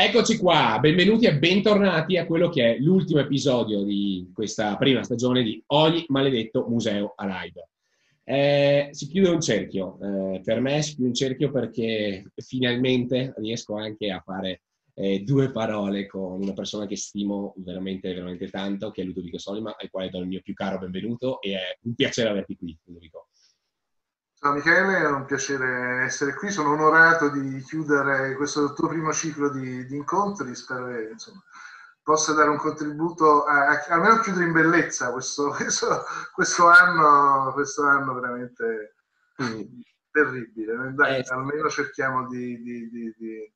Eccoci qua, benvenuti e bentornati a quello che è l'ultimo episodio di questa prima stagione di Ogni maledetto museo a live. Eh, si chiude un cerchio, eh, per me si chiude un cerchio perché finalmente riesco anche a fare eh, due parole con una persona che stimo veramente, veramente tanto, che è Ludovico Solima, al quale do il mio più caro benvenuto e è un piacere averti qui, Ludovico. Ciao Michele, è un piacere essere qui, sono onorato di chiudere questo tuo primo ciclo di, di incontri, spero che insomma, possa dare un contributo a, a, almeno chiudere in bellezza questo, questo, questo, anno, questo anno veramente mm. terribile. Dai, eh. almeno cerchiamo di, di,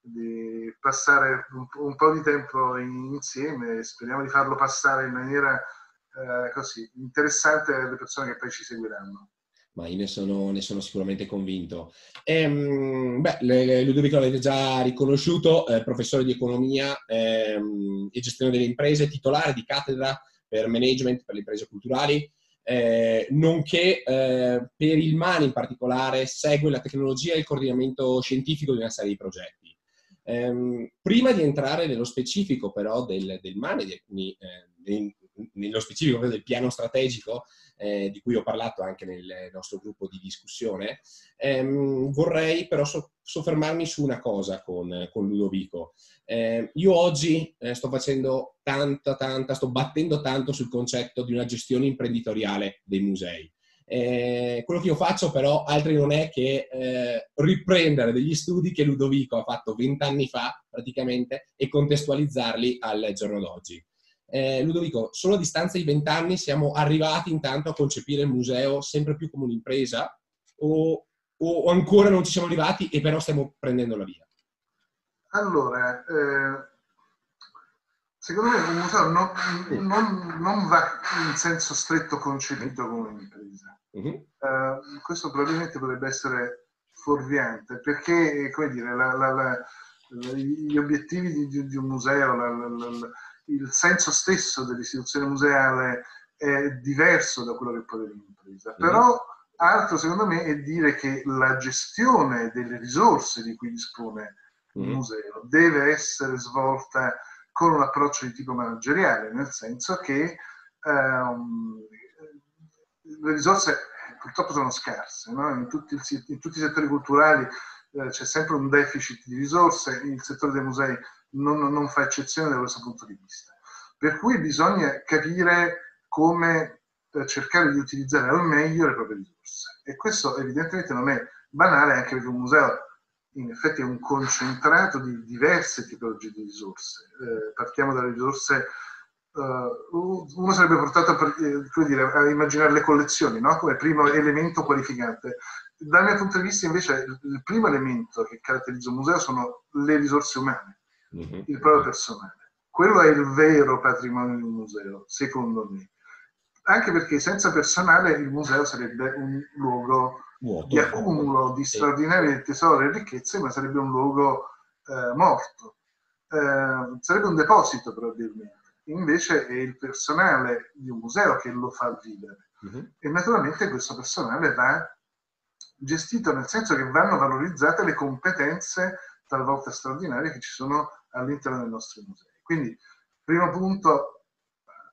di passare un, un, po' di tempo insieme e speriamo di farlo passare in maniera eh, così interessante alle persone che poi ci seguiranno ma io ne sono, ne sono sicuramente convinto. Ehm, beh, Ludovico l'avete già riconosciuto, eh, professore di economia ehm, e gestione delle imprese, titolare di cattedra per management per le imprese culturali, eh, nonché eh, per il MANI in particolare segue la tecnologia e il coordinamento scientifico di una serie di progetti. Ehm, prima di entrare nello specifico però del, del MANI, di alcuni, eh, nello specifico del piano strategico eh, di cui ho parlato anche nel nostro gruppo di discussione, ehm, vorrei però so- soffermarmi su una cosa con, con Ludovico. Eh, io oggi eh, sto facendo tanta, tanta, sto battendo tanto sul concetto di una gestione imprenditoriale dei musei. Eh, quello che io faccio però altri non è che eh, riprendere degli studi che Ludovico ha fatto vent'anni fa praticamente e contestualizzarli al giorno d'oggi. Eh, Ludovico, solo a distanza di vent'anni siamo arrivati intanto a concepire il museo sempre più come un'impresa o, o, ancora non ci siamo arrivati e però stiamo prendendo la via? Allora, eh, secondo me un museo non, non, non, va in senso stretto concepito come un'impresa. Uh-huh. Eh, questo probabilmente potrebbe essere fuorviante perché, come dire, la, la, la, gli obiettivi di, di un museo, il senso stesso dell'istituzione museale è diverso da quello che può avere un'impresa. Mm. Però altro secondo me è dire che la gestione delle risorse di cui dispone un mm. museo deve essere svolta con un approccio di tipo manageriale, nel senso che ehm, le risorse purtroppo sono scarse, no? in, tutti il, in, tutti i settori culturali eh, c'è sempre un deficit di risorse, il settore dei musei non, non fa eccezione da questo punto di vista. Per cui bisogna capire come eh, cercare di utilizzare al meglio le proprie risorse. E questo evidentemente non è banale, anche perché un museo in effetti è un concentrato di diverse tipologie di risorse. Eh, partiamo dalle risorse, uh, uno sarebbe portato per, eh, dire, a immaginare le collezioni no? come primo elemento qualificante. Dal mio punto di vista invece il primo elemento che caratterizza un museo sono le risorse umane mm-hmm. il proprio personale. Quello è il vero patrimonio di un museo, secondo me. Anche perché senza personale il museo sarebbe un luogo Vuoto. di accumulo di straordinari tesori e ricchezze, ma sarebbe un luogo eh, morto. Eh, sarebbe un deposito probabilmente. Invece è il personale di un museo che lo fa vivere. Mm-hmm. E naturalmente questo personale va gestito nel senso che vanno valorizzate le competenze talvolta straordinarie che ci sono all'interno dei nostri musei. Quindi, primo punto,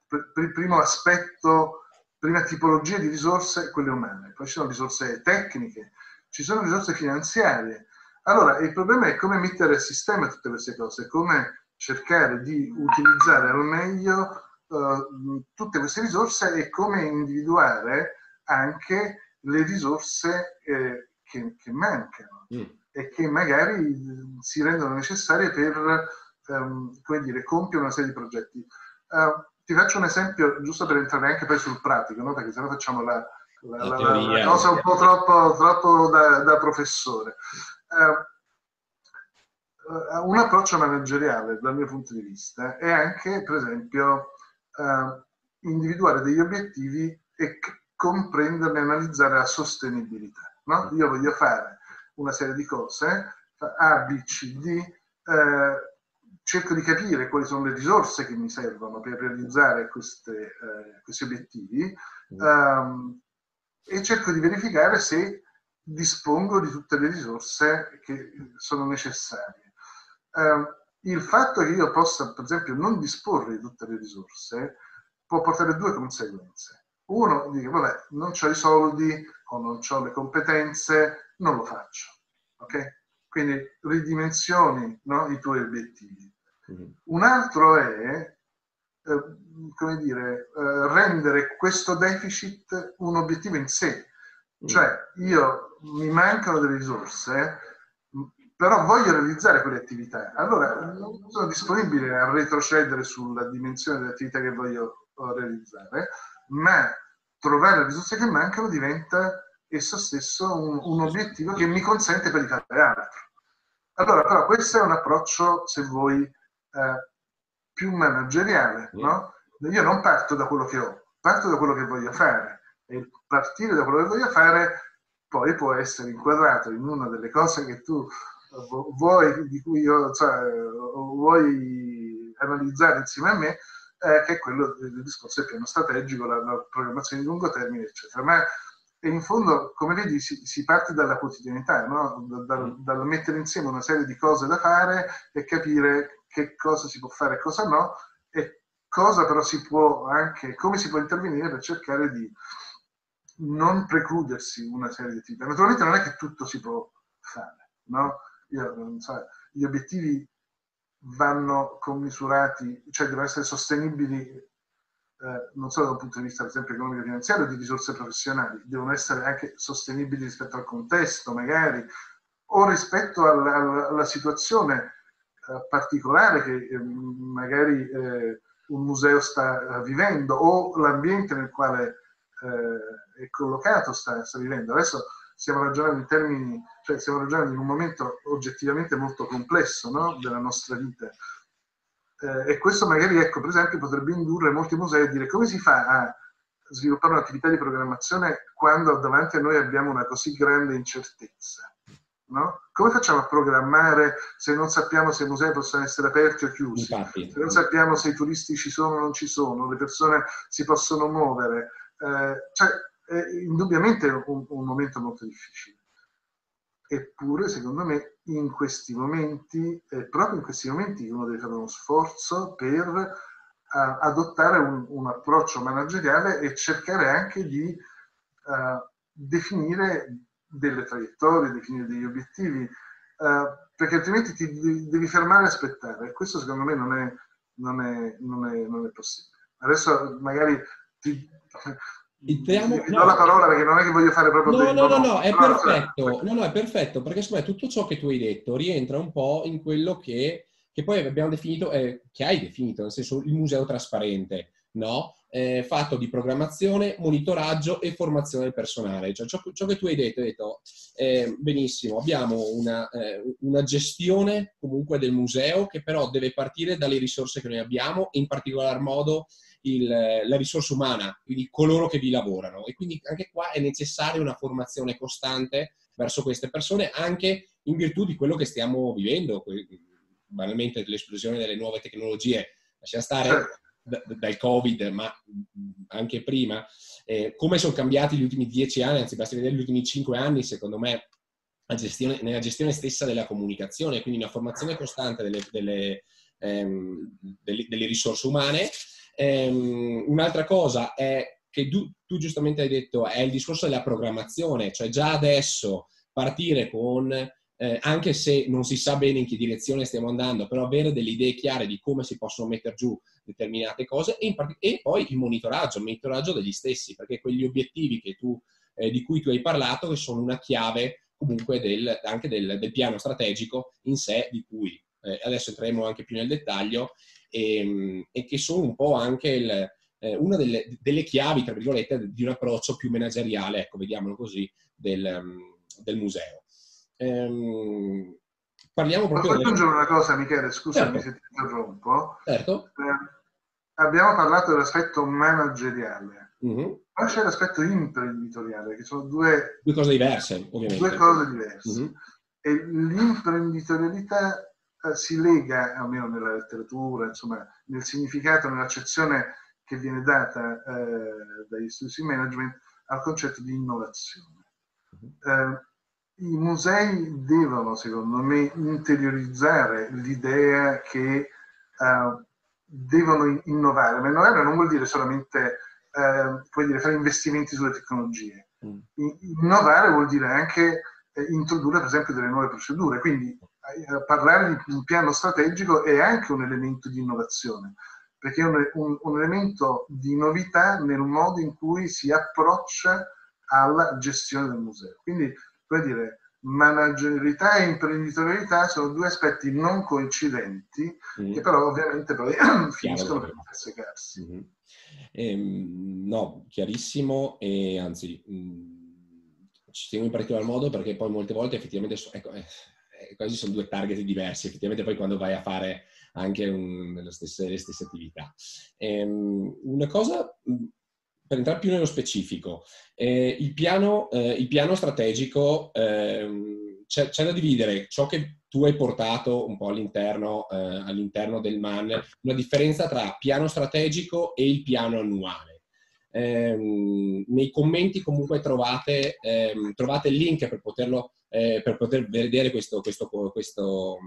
pr- primo aspetto, prima tipologia di risorse, quelle umane. Poi ci sono risorse tecniche, ci sono risorse finanziarie. Allora, il problema è come mettere a sistema tutte queste cose, come cercare di utilizzare al meglio uh, tutte queste risorse e come individuare anche le risorse eh, che, che, mancano. Mm e che magari si rendono necessarie per um, come dire, compiere una serie di progetti. Uh, ti faccio un esempio giusto per entrare anche poi sul pratico, no? perché sennò facciamo la, la, la, la cosa un po' troppo, troppo da, da professore. Uh, un approccio manageriale dal mio punto di vista è anche, per esempio, individuare degli obiettivi e comprenderne e analizzare la sostenibilità. No? Io voglio fare una serie di cose, A, B, C, D, eh, cerco di capire quali sono le risorse che mi servono per realizzare queste, eh, questi obiettivi mm. um, e cerco di verificare se dispongo di tutte le risorse che sono necessarie. Um, il fatto che io possa, per esempio, non disporre di tutte le risorse può portare due conseguenze. Uno, dice, vabbè, non ho i soldi o non ho le competenze, non lo faccio. Ok? Quindi ridimensioni no, i tuoi obiettivi. Mm-hmm. Un altro è, eh, come dire, eh, rendere questo deficit un obiettivo in sé. Mm. Cioè, io mi mancano delle risorse, però voglio realizzare quelle attività. Allora non sono disponibile a retrocedere sulla dimensione delle attività che voglio realizzare, ma trovare le risorse che mancano diventa esso stesso un, un obiettivo che mi consente poi di fare altro. Allora, però questo è un approccio, se vuoi, eh, più manageriale, no? Io non parto da quello che ho, parto da quello che voglio fare e partire da quello che voglio fare poi può essere inquadrato in una delle cose che tu vuoi, di cui io, cioè, vuoi analizzare insieme a me, eh, che è quello del discorso del piano strategico, la, la, programmazione di lungo termine, eccetera. Ma in fondo, come vedi, si, si parte dalla quotidianità, no? da, da, mm. dal mettere insieme una serie di cose da fare e capire che cosa si può fare e cosa no, e cosa però si può anche, come si può intervenire per cercare di non precludersi una serie di attività. Naturalmente non è che tutto si può fare, no? io, so, gli obiettivi vanno commisurati, cioè devono essere sostenibili eh, non solo da un punto di vista, per esempio, economico finanziario, di risorse professionali, devono essere anche sostenibili rispetto al contesto, magari, o rispetto alla, alla, alla situazione eh, particolare che eh, magari eh, un museo sta vivendo o l'ambiente nel quale eh, è collocato sta, sta vivendo. Adesso stiamo ragionando in termini, cioè stiamo ragionando in un momento oggettivamente molto complesso no? della nostra vita. Eh, e questo magari, ecco, per esempio, potrebbe indurre molti musei a dire come si fa a sviluppare un'attività di programmazione quando davanti a noi abbiamo una così grande incertezza. No? Come facciamo a programmare se non sappiamo se i musei possono essere aperti o chiusi, Infatti. se non sappiamo se i turisti ci sono o non ci sono, le persone si possono muovere? Eh, cioè, è indubbiamente un, un momento molto difficile. Eppure, secondo me, in questi momenti, eh, proprio in questi momenti, uno deve fare uno sforzo per uh, adottare un, un, approccio manageriale e cercare anche di uh, definire delle traiettorie, definire degli obiettivi, uh, perché altrimenti ti devi fermare e aspettare. Questo, secondo me, non è, non è, non è, non è possibile. Adesso magari ti, Entriamo, no, do la parola perché non è che voglio fare proprio... No, no, no, no, è perfetto. No, no, è perfetto, perché secondo me tutto ciò che tu hai detto rientra un po' in quello che, che poi abbiamo definito, eh, che hai definito, nel senso il museo trasparente, no? Eh, fatto di programmazione, monitoraggio e formazione del personale. Cioè, ciò, ciò che tu hai detto, hai detto eh, benissimo, abbiamo una, eh, una, gestione comunque del museo che però deve partire dalle risorse che noi abbiamo, in particolar modo il, la risorsa umana, quindi coloro che vi lavorano. E quindi anche qua è necessaria una formazione costante verso queste persone, anche in virtù di quello che stiamo vivendo, banalmente l'esplosione delle nuove tecnologie, lascia stare certo. da, dal Covid, ma anche prima, eh, come sono cambiati gli ultimi dieci anni, anzi basta vedere gli ultimi cinque anni, secondo me, gestione, nella gestione stessa della comunicazione, quindi una formazione costante delle, delle, ehm, delle, delle risorse umane Ehm, un'altra cosa è che tu, tu, giustamente hai detto è il discorso della programmazione, cioè già adesso partire con, eh, anche se non si sa bene in che direzione stiamo andando, però avere delle idee chiare di come si possono mettere giù determinate cose e, part- e poi il monitoraggio, il monitoraggio degli stessi, perché quegli obiettivi tu, eh, di cui tu hai parlato che sono una chiave comunque del, anche del, del, piano strategico in sé di cui eh, adesso entreremo anche più nel dettaglio e, ehm, e che sono un po' anche il, eh, una delle, delle, chiavi, tra virgolette, di un approccio più manageriale, ecco, vediamolo così, del, mm, del museo. Ehm, parliamo proprio... Posso aggiungere una cosa, Michele? Scusami certo. se ti interrompo. Certo. Eh, abbiamo parlato dell'aspetto manageriale. Mm-hmm. Poi c'è l'aspetto imprenditoriale, che sono due, due cose diverse, ovviamente. Due cose diverse. Mm-hmm. E l'imprenditorialità eh, si lega, almeno nella letteratura, insomma, nel significato, nell'accezione che viene data eh, dagli studi di management al concetto di innovazione. Uh-huh. Eh, i musei devono, secondo me, interiorizzare l'idea che uh, devono innovare. Ma innovare non vuol dire solamente dire, fare investimenti sulle tecnologie. Mm. Innovare vuol dire anche eh, introdurre, per esempio, delle nuove procedure. Quindi eh, parlare di un piano strategico è anche un elemento di innovazione, perché è un, un, un elemento di novità nel modo in cui si approccia alla gestione del museo. Quindi come dire, managerialità e imprenditorialità sono due aspetti non coincidenti mm. che però ovviamente poi finiscono per intersecarsi. Mm-hmm. Ehm, no, chiarissimo e anzi mh, mm, ci tengo in particolar modo perché poi molte volte effettivamente so, ecco, eh, eh, quasi sono due target diversi, effettivamente poi quando vai a fare anche un, le, stesse, le, stesse, attività. Ehm, una cosa mm, per entrare più nello specifico, eh, il, piano, eh, il, piano, strategico eh, c'è, c'è, da dividere ciò che tu hai portato un po' all'interno, eh, all'interno, del MAN, una differenza tra piano strategico e il piano annuale. Ehm, nei commenti comunque trovate, ehm, trovate il link per, poterlo, eh, per poter vedere questo, questo, questo,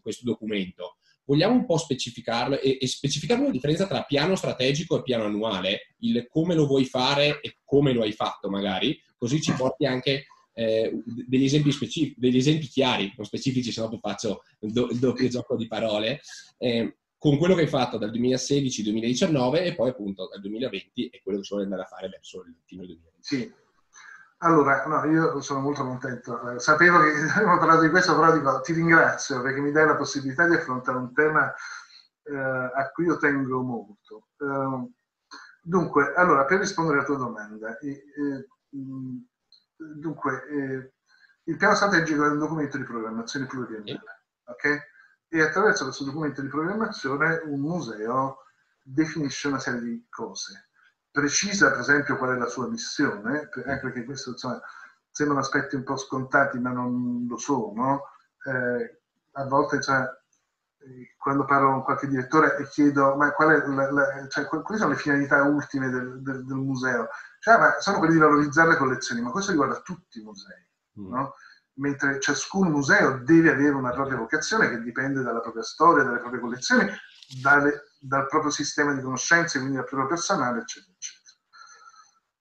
questo documento. Vogliamo un po' specificarlo e, e specificare la differenza tra piano strategico e piano annuale, il come lo vuoi fare e come lo hai fatto magari, così ci porti anche eh, degli, esempi specifici, degli esempi chiari, non specifici, se no poi faccio il doppio gioco di parole, eh, con quello che hai fatto dal 2016-2019 e poi appunto dal 2020 e quello che si vuole andare a fare verso il fine 2020. Sì, allora, no, io sono molto contento. Eh, sapevo che avremmo parlato di questo, però dico, ti ringrazio perché mi dai la possibilità di affrontare un tema eh, a cui io tengo molto. Uh, dunque, allora, per rispondere alla tua domanda, eh, dunque, eh, il piano strategico è un documento di programmazione pluriennale, ok? E attraverso questo documento di programmazione un museo definisce una serie di cose precisa per esempio qual è la sua missione, anche perché questo insomma, sembrano aspetti un po' scontati ma non lo sono, eh, a volte cioè, quando parlo con qualche direttore e chiedo ma la, la, cioè, quali sono le finalità ultime del, del, del museo? Cioè, ma sono quelli di valorizzare le collezioni, ma questo riguarda tutti i musei, mm. no? mentre ciascun museo deve avere una propria vocazione che dipende dalla propria storia, dalle proprie collezioni, dalle, dal proprio sistema di conoscenze, quindi dal proprio personale, eccetera.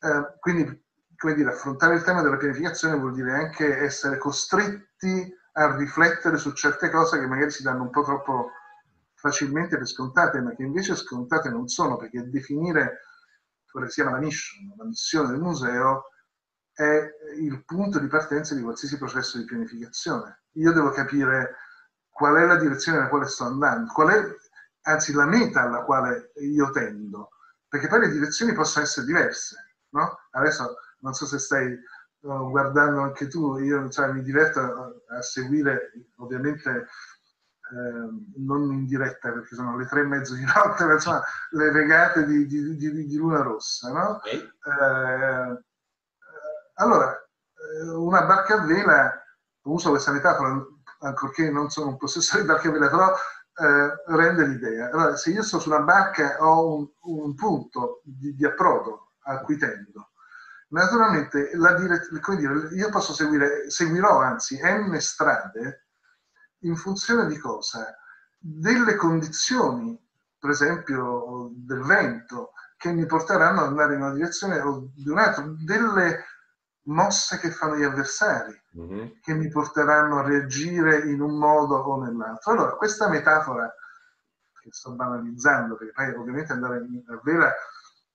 Eh, quindi, come dire, affrontare il tema della pianificazione vuol dire anche essere costretti a riflettere su certe cose che magari si danno un po' troppo facilmente per scontate, ma che invece scontate non sono, perché definire quella che si chiama la mission, la missione del museo, è il punto di partenza di qualsiasi processo di pianificazione. Io devo capire qual è la direzione nella quale sto andando, qual è anzi la meta alla quale io tendo, perché poi le direzioni possono essere diverse. No? Adesso non so se stai uh, guardando anche tu, io cioè, mi diverto a, a seguire ovviamente eh, non in diretta perché sono le tre e mezzo di notte, ma insomma le regate di, di, di, di Luna Rossa. No? Okay. Eh, allora, eh, una barca a vela, uso questa metafora, ancorché non sono un possessore di barca a vela, però eh, rende l'idea. Allora, se io sto sulla barca ho un, un punto di, di, approdo a cui tendo. Naturalmente dire, dire, io posso seguire, seguirò anzi n strade in funzione di cosa? Delle condizioni, per esempio del vento, che mi porteranno ad andare in una direzione o di un'altra, delle mosse che fanno gli avversari, mm-hmm. che mi porteranno a reagire in un modo o nell'altro. Allora, questa metafora, che sto banalizzando, perché poi ovviamente andare a vera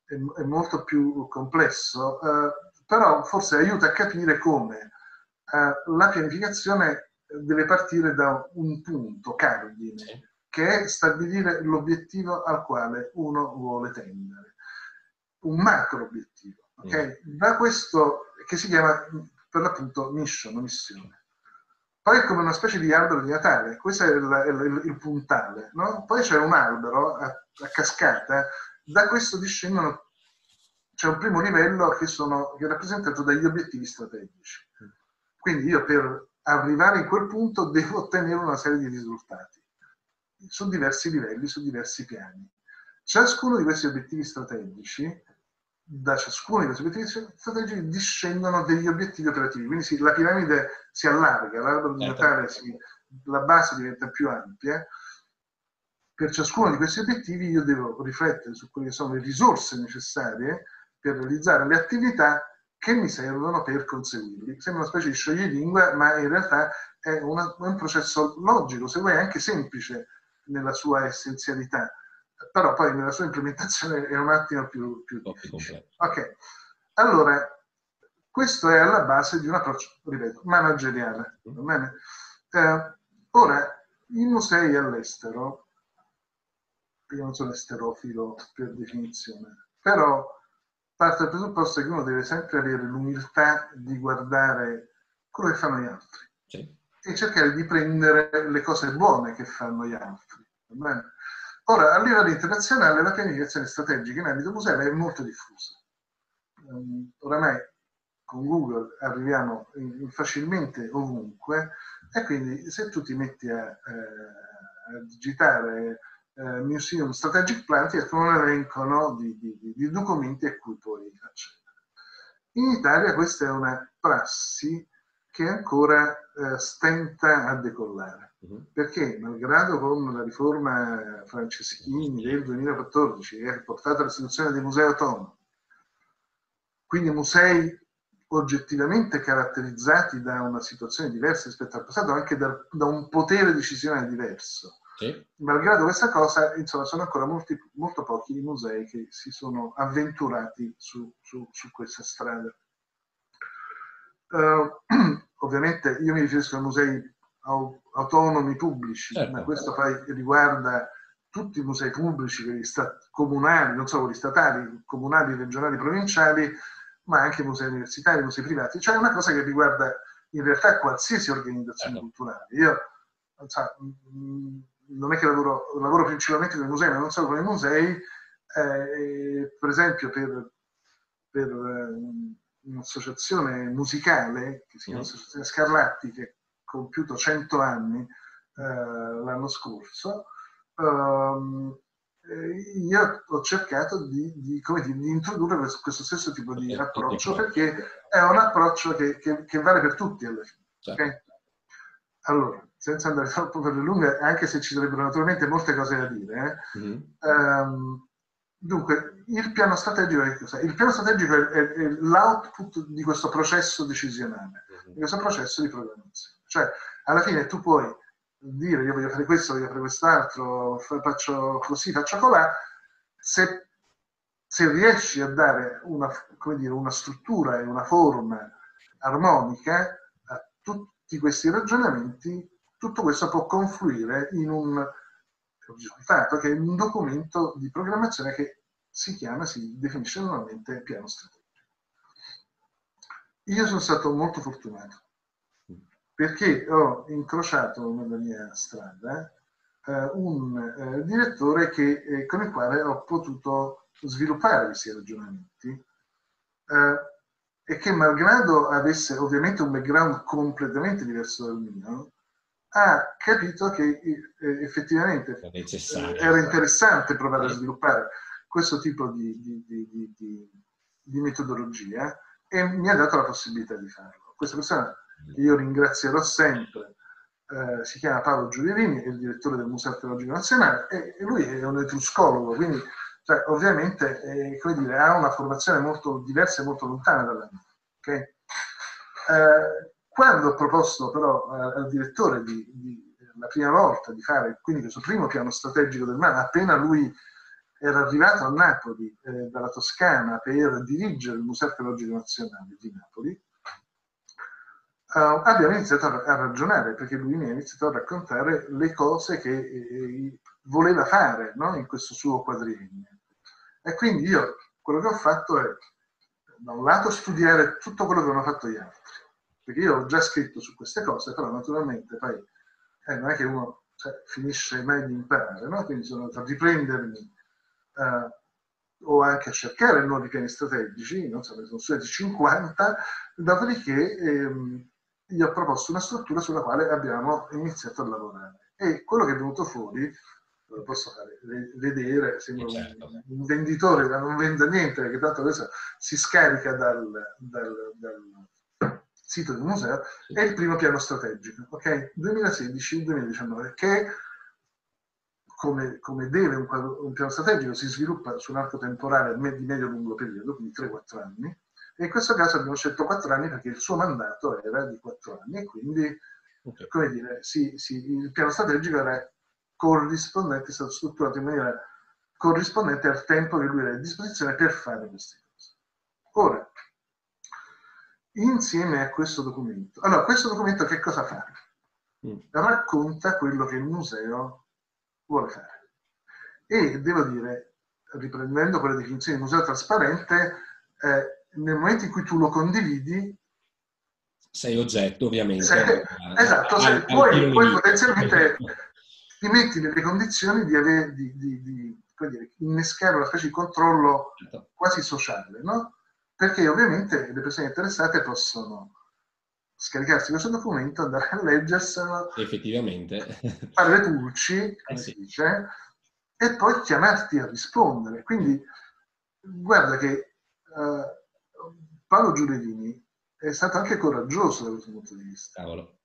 è, molto più complesso, eh, però forse aiuta a capire come eh, la pianificazione deve partire da un punto cardine, sì. che è stabilire l'obiettivo al quale uno vuole tendere, un macro obiettivo. Okay? Mm. Da questo che si chiama per l'appunto mission, missione. Poi è come una specie di albero di Natale, questo è il, il, il puntale, no? Poi c'è un albero a, a, cascata, da questo discendono, c'è un primo livello che, sono, che è rappresentato dagli obiettivi strategici. Quindi io per arrivare in quel punto devo ottenere una serie di risultati su diversi livelli, su diversi piani. Ciascuno di questi obiettivi strategici da ciascuno di questi obiettivi strategici discendono degli obiettivi operativi, quindi sì, la piramide si allarga, l'albero di. Natale si, la base diventa più ampia. Per ciascuno di questi obiettivi io devo riflettere su quelle che sono le risorse necessarie per realizzare le attività che mi servono per conseguirli. Sembra una specie di scioglilingua, ma in realtà è, una, un processo logico, se vuoi anche semplice nella sua essenzialità, però poi nella sua implementazione è un attimo più, più difficile. Ok, allora questo è alla base di un approccio, ripeto, manageriale. Eh, ora, i musei all'estero, io non sono esterofilo per definizione, però parte dal presupposto che uno deve sempre avere l'umiltà di guardare quello che fanno gli altri sì. e cercare di prendere le cose buone che fanno gli altri. Ora, a livello internazionale la pianificazione strategica in ambito museale è molto diffusa. Um, oramai con Google arriviamo facilmente ovunque e quindi se tu ti metti a, eh, a digitare eh, Museum Strategic Plan ti escono un elenco no, di, di, di, documenti a cui puoi accedere. In Italia questa è una prassi che ancora eh, stenta a decollare, uh-huh. perché malgrado con la riforma Franceschini del 2014 che ha portato all'istituzione dei musei autonomi, quindi musei oggettivamente caratterizzati da una situazione diversa rispetto al passato, anche da, da un potere decisionale diverso, sì. Malgrado questa cosa, insomma, sono ancora molti, molto pochi i musei che si sono avventurati su, su, su questa strada. Uh, ovviamente io mi riferisco a musei autonomi pubblici, certo. ma questo poi riguarda tutti i musei pubblici, quelli comunali, non solo quelli statali, comunali, regionali, provinciali, ma anche musei universitari, musei privati. Cioè è una cosa che riguarda in realtà qualsiasi organizzazione certo. culturale. Io, so, non è che lavoro, lavoro principalmente con i musei, ma non solo con i musei, eh, per esempio per, per eh, un'associazione musicale che si chiama mm. Associazione Scarlatti, che ha compiuto 100 anni eh, l'anno scorso, ehm, eh, io ho cercato di, di, dire, di introdurre questo, stesso tipo di approccio perché è un approccio che, che, che vale per tutti alla fine. Certo. Okay? Allora, senza andare troppo per le lunghe, anche se ci sarebbero naturalmente molte cose da dire. Mm-hmm. Um, dunque, il piano strategico è cosa? Il piano strategico è, è, è l'output di questo processo decisionale, mm-hmm. di questo processo di programmazione. Cioè, alla fine tu puoi dire io voglio fare questo, voglio fare quest'altro, faccio così, faccio colà, se, se riesci a dare una, dire, una struttura e una forma armonica a tutti questi ragionamenti, tutto questo può confluire in un risultato che è un documento di programmazione che si chiama, si definisce normalmente piano strategico. Io sono stato molto fortunato perché ho incrociato nella mia strada eh, un eh, direttore che, eh, con il quale ho potuto sviluppare questi ragionamenti eh, e che malgrado avesse ovviamente un background completamente diverso dal mio, ha capito che eh, effettivamente era interessante provare a sviluppare questo tipo di, di, di, di, metodologia e mi ha dato la possibilità di farlo. Questa persona che io ringrazierò sempre eh, si chiama Paolo Giulierini, è il direttore del Museo Archeologico Nazionale e, e lui è un etruscologo, quindi cioè, ovviamente eh, dire, ha una formazione molto diversa e molto lontana dalla mia. Okay? Eh, quando ho proposto però eh, al direttore di, di, la prima volta di fare quindi questo primo piano strategico del mare, appena lui era arrivato a Napoli eh, dalla Toscana per dirigere il Museo Archeologico Nazionale di Napoli, Uh, abbiamo iniziato a, a, ragionare perché lui mi ha iniziato a raccontare le cose che eh, voleva fare no? in questo suo quadriennio. E quindi io quello che ho fatto è, da un lato, studiare tutto quello che hanno fatto gli altri, perché io ho già scritto su queste cose, però naturalmente poi eh, non è che uno cioè, finisce mai di imparare, no? quindi sono andato a riprendermi eh, o anche a cercare nuovi piani strategici, non so, ne sono stati 50, dopodiché ehm, gli ho proposto una struttura sulla quale abbiamo iniziato a lavorare. E quello che è venuto fuori lo posso fare vedere, sembra certo. un, un, venditore ma non vende niente perché tanto questo si scarica dal, dal, dal sito del museo, è il primo piano strategico, ok? 2016-2019, che come, come deve un, un, piano strategico si sviluppa su un arco temporale di medio-lungo periodo, quindi 3-4 anni, e in questo caso abbiamo scelto 4 anni perché il suo mandato era di 4 anni e quindi, okay. come dire, sì, sì, il piano strategico era corrispondente, è stato strutturato in maniera corrispondente al tempo che lui era a disposizione per fare queste cose. Ora, insieme a questo documento, allora questo documento che cosa fa? Mm. Racconta quello che il museo vuole fare. E devo dire, riprendendo quella definizione di museo trasparente, eh, nel momento in cui tu lo condividi, sei oggetto ovviamente. Sei, esatto, al, sei, puoi, puoi potenzialmente ti metti nelle condizioni di, avere, di, di, di dire, innescare una specie di controllo certo. quasi sociale, no? Perché ovviamente le persone interessate possono scaricarsi questo documento, andare a leggerselo, effettivamente, fare le pulci, come eh sì. si dice, e poi chiamarti a rispondere. Quindi guarda che uh, Paolo Giuliani è stato anche coraggioso da questo punto di vista. Cavolo.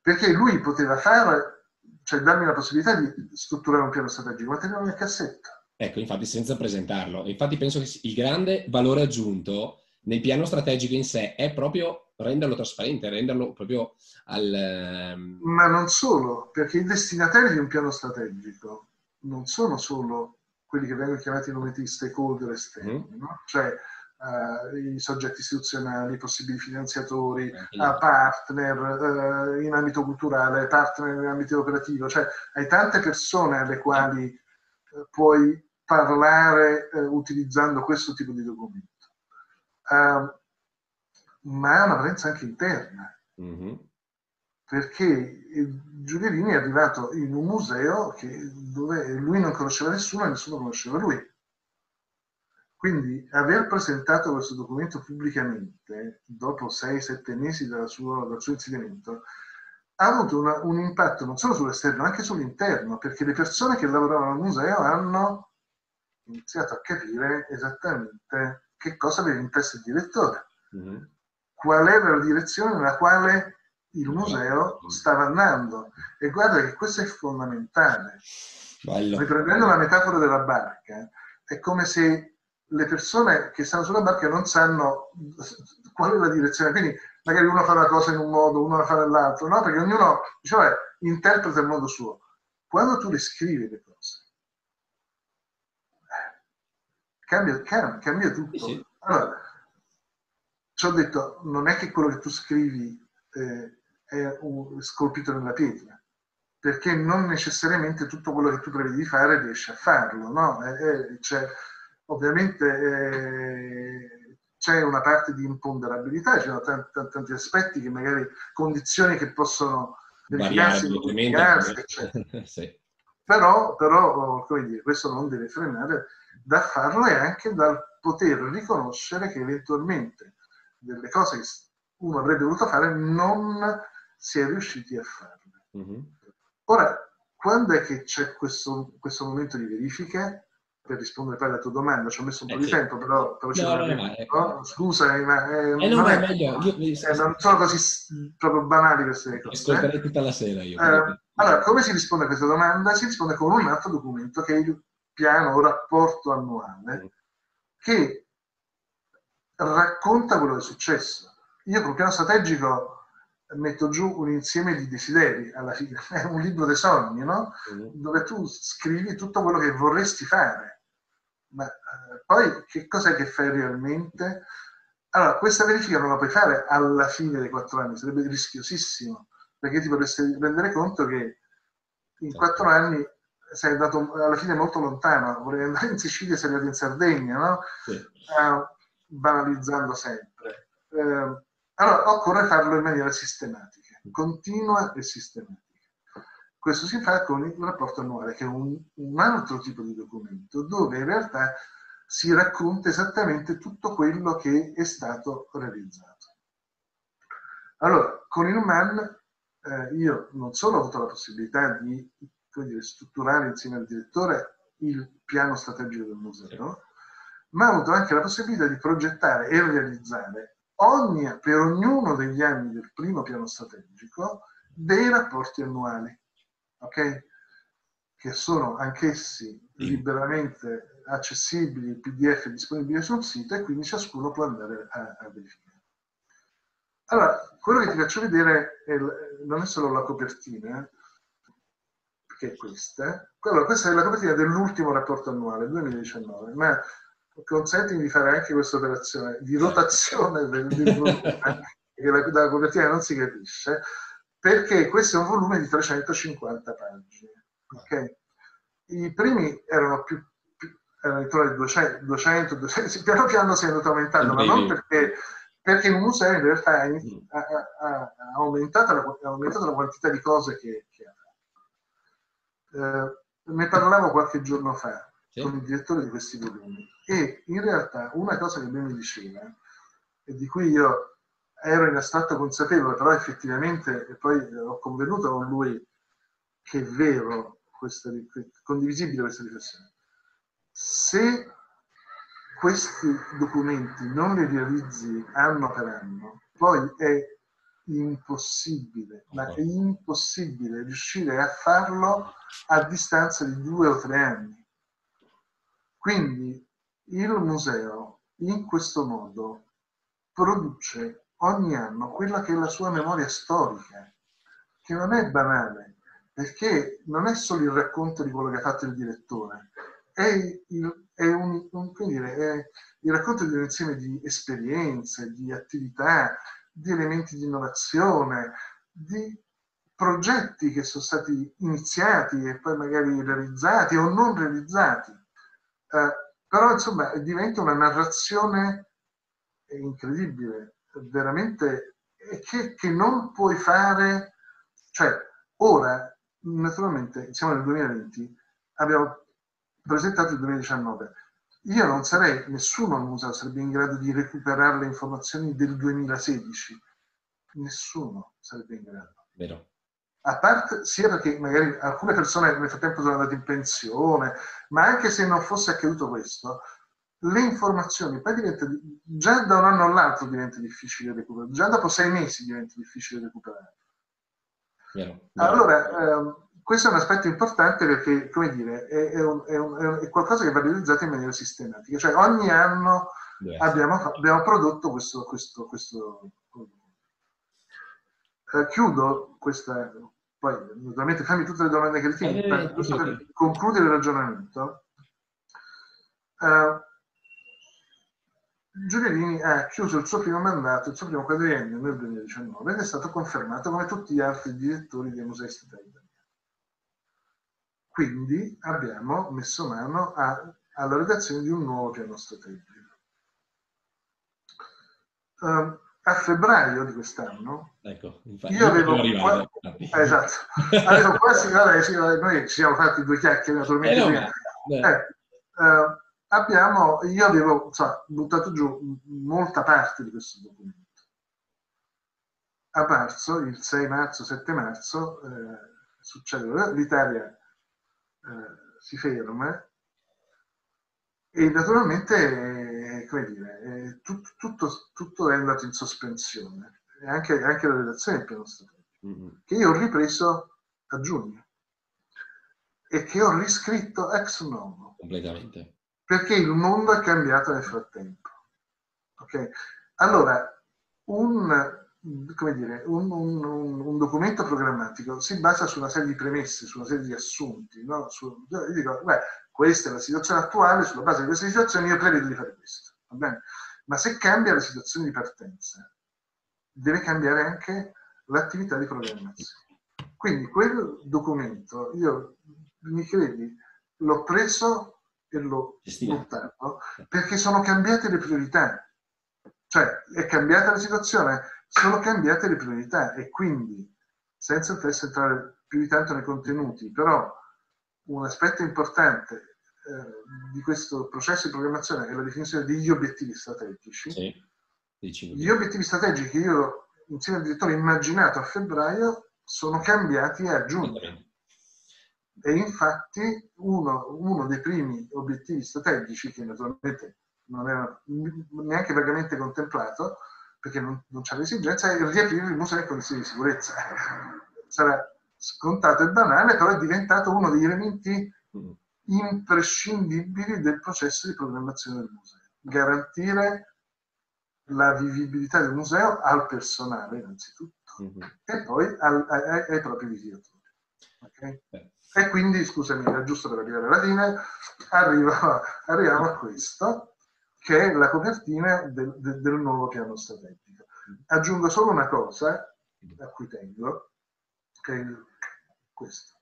Perché lui poteva fare, cioè darmi la possibilità di strutturare un piano strategico, ma tenerlo nel cassetto. Ecco, infatti senza presentarlo. Infatti penso che il grande valore aggiunto nel piano strategico in sé è proprio renderlo trasparente, renderlo proprio al... Ehm, Ma non solo, perché i destinatari di un piano strategico non sono solo quelli che vengono chiamati di stakeholder esterni, mm. no? cioè uh, i soggetti istituzionali, i possibili finanziatori, uh, partner uh, in ambito culturale, partner in ambito operativo, cioè hai tante persone alle quali puoi parlare utilizzando questo tipo di documento. Uh, ma ha una valenza anche interna. Mm-hmm. Perché Giulierini è arrivato in un museo che, dove lui non conosceva nessuno e nessuno conosceva lui. Quindi aver presentato questo documento pubblicamente, dopo 6-7 mesi dal suo, dal suo insediamento, ha avuto una, un impatto non solo sull'esterno, ma anche sull'interno, perché le persone che lavoravano al museo hanno iniziato a capire esattamente che cosa aveva in testa il direttore. Mm-hmm qual era la direzione nella quale il museo stava andando. E guarda che questo è fondamentale. Bello. Riprendendo la metafora della barca, è come se le persone che stanno sulla barca non sanno qual è la direzione. Quindi magari uno fa una cosa in un modo, uno la fa nell'altro, no? Perché ognuno diciamo, interpreta il modo suo. Quando tu le scrivi le cose, cambia, cambia, tutto. Sì. Allora, ci ho detto, non è che quello che tu scrivi eh, è un, scolpito nella pietra, perché non necessariamente tutto quello che tu prevedi di fare riesci a farlo, no? Eh, cioè, ovviamente eh, c'è una parte di imponderabilità, ci sono tanti, tanti, aspetti che magari, condizioni che possono verificarsi, modificarsi, sì. Però, però dire, questo non deve frenare da farlo e anche dal poter riconoscere che eventualmente delle cose che uno avrebbe voluto fare non si è riusciti a farle. Mm-hmm. Ora, quando è che c'è questo, questo momento di verifica? Per rispondere poi alla tua domanda, ci ho messo un po' eh, di sì. tempo, però, però no, no, no, ecco. scusami, ma eh, eh, non, è, meglio. Io, eh, non sono così proprio banali queste cose. Ascolterei tutta la sera io. Eh, allora, come si risponde a questa domanda? Si risponde con un altro documento che è il piano o rapporto annuale, che racconta quello che è successo. Io col piano strategico metto giù un insieme di desideri, alla fine è un libro dei sogni, no? Mm. Dove tu scrivi tutto quello che vorresti fare. Ma eh, poi che cos'è che fai realmente? Allora, questa verifica non la puoi fare alla fine dei quattro anni, sarebbe rischiosissimo, perché ti potresti rendere conto che in quattro anni sei andato alla fine molto lontano, volevi andare in Sicilia e sei andato in Sardegna, no? Sì. Uh, banalizzando sempre. Eh, allora, occorre farlo in maniera sistematica, continua e sistematica. Questo si fa con il rapporto annuale, che è un, un altro tipo di documento, dove in realtà si racconta esattamente tutto quello che è stato realizzato. Allora, con il MAN eh, io non solo ho avuto la possibilità di dire, strutturare insieme al direttore il piano strategico del museo, ma ha avuto anche la possibilità di progettare e realizzare ogni, per ognuno degli anni del primo piano strategico dei rapporti annuali, ok? Che sono anch'essi liberamente accessibili, PDF disponibili sul sito e quindi ciascuno può andare a, a verificare. Allora, quello che ti faccio vedere è, non è solo la copertina, che è questa. Allora, questa è la copertina dell'ultimo rapporto annuale, 2019, ma consentimi di fare anche questa operazione di rotazione del, del volume, che la, dalla copertina non si capisce, perché questo è un volume di 350 pagine. Okay? I primi erano più, più erano intorno ai 200, 200, 200 piano piano si è andato aumentando, ma non perché, perché il museo in realtà ha, ha, ha, aumentato, la, ha aumentato, la, quantità di cose che, che ha eh, ne parlavo qualche giorno fa sì. con il direttore di questi volumi e in realtà una cosa che lui mi diceva e di cui io ero in astratto consapevole, però effettivamente e poi ho convenuto con lui che è vero, questa, condivisibile questa riflessione. Se questi documenti non li realizzi anno per anno, poi è impossibile, ma è impossibile riuscire a farlo a distanza di due o tre anni. Quindi il museo in questo modo produce ogni anno quella che è la sua memoria storica, che non è banale, perché non è solo il racconto di quello che ha fatto il direttore, è il, è un, un, dire, è il racconto di un insieme di esperienze, di attività, di elementi di innovazione, di progetti che sono stati iniziati e poi magari realizzati o non realizzati. Eh, però insomma diventa una narrazione incredibile, veramente, che, che non puoi fare, cioè ora naturalmente siamo nel 2020, abbiamo presentato il 2019, io non sarei, nessuno al museo sarebbe in grado di recuperare le informazioni del 2016. Nessuno sarebbe in grado. Vero. A parte, sia perché magari alcune persone nel frattempo sono andate in pensione, ma anche se non fosse accaduto questo, le informazioni poi diventa, già da un anno all'altro diventa difficile recuperare, già dopo sei mesi diventa difficile recuperare. Vero, vero. Allora, ehm, questo è un aspetto importante perché, come dire, è, è, un, è, un, è qualcosa che va realizzato in maniera sistematica. Cioè ogni anno abbiamo, abbiamo, prodotto questo, questo, questo eh, chiudo questa, poi naturalmente fammi tutte le domande che ritieni, eh, per, giusto per concludere il ragionamento. Uh, Giulianini ha chiuso il suo primo mandato, il suo primo quadriennio nel 2019 ed è stato confermato come tutti gli altri direttori dei musei statali quindi abbiamo messo mano a, alla redazione di un nuovo piano strategico. Uh, a febbraio di quest'anno ecco, io avevo, qua, esatto, avevo quasi vabbè, sì, noi ci siamo fatti due chiacchiere naturalmente eh no, eh, uh, abbiamo, io avevo so, buttato giù molta parte di questo documento. A marzo, il 6 marzo, 7 marzo eh, succede l'Italia eh, si ferma e naturalmente, come dire, tutto, tutto, tutto, è andato in sospensione, anche, anche la redazione del piano strategico, mm-hmm. che io ho ripreso a giugno e che ho riscritto ex novo. Completamente. Perché il mondo è cambiato nel frattempo. Okay? Allora, un come dire, un, un, un, documento programmatico si basa su una serie di premesse, su una serie di assunti. No? Su, io dico, beh, questa è la situazione attuale, sulla base di questa situazione io prevedo di fare questo. Va bene? Ma se cambia la situazione di partenza, deve cambiare anche l'attività di programmazione. Quindi quel documento, io mi credi, l'ho preso e l'ho buttato perché sono cambiate le priorità. Cioè, è cambiata la situazione, sono cambiate le priorità e quindi, senza entrare più di tanto nei contenuti, però un aspetto importante eh, di questo processo di programmazione è la definizione degli obiettivi strategici. Sì, Gli obiettivi strategici che io insieme al direttore ho immaginato a febbraio sono cambiati a giugno. E infatti uno, uno dei primi obiettivi strategici, che naturalmente non era neanche vagamente contemplato, perché non, non c'era esigenza, è riaprire il museo condizioni di sicurezza. Sarà scontato e banale, però è diventato uno degli elementi mm. imprescindibili del processo di programmazione del museo. Garantire la vivibilità del museo al personale innanzitutto mm-hmm. e poi al, ai, ai, propri visitatori. Okay? E quindi, scusami, era giusto per arrivare alla fine, arrivo, arriviamo a questo, che è la copertina del, del, del nuovo piano strategico. Aggiungo solo una cosa a cui tengo, che è questo.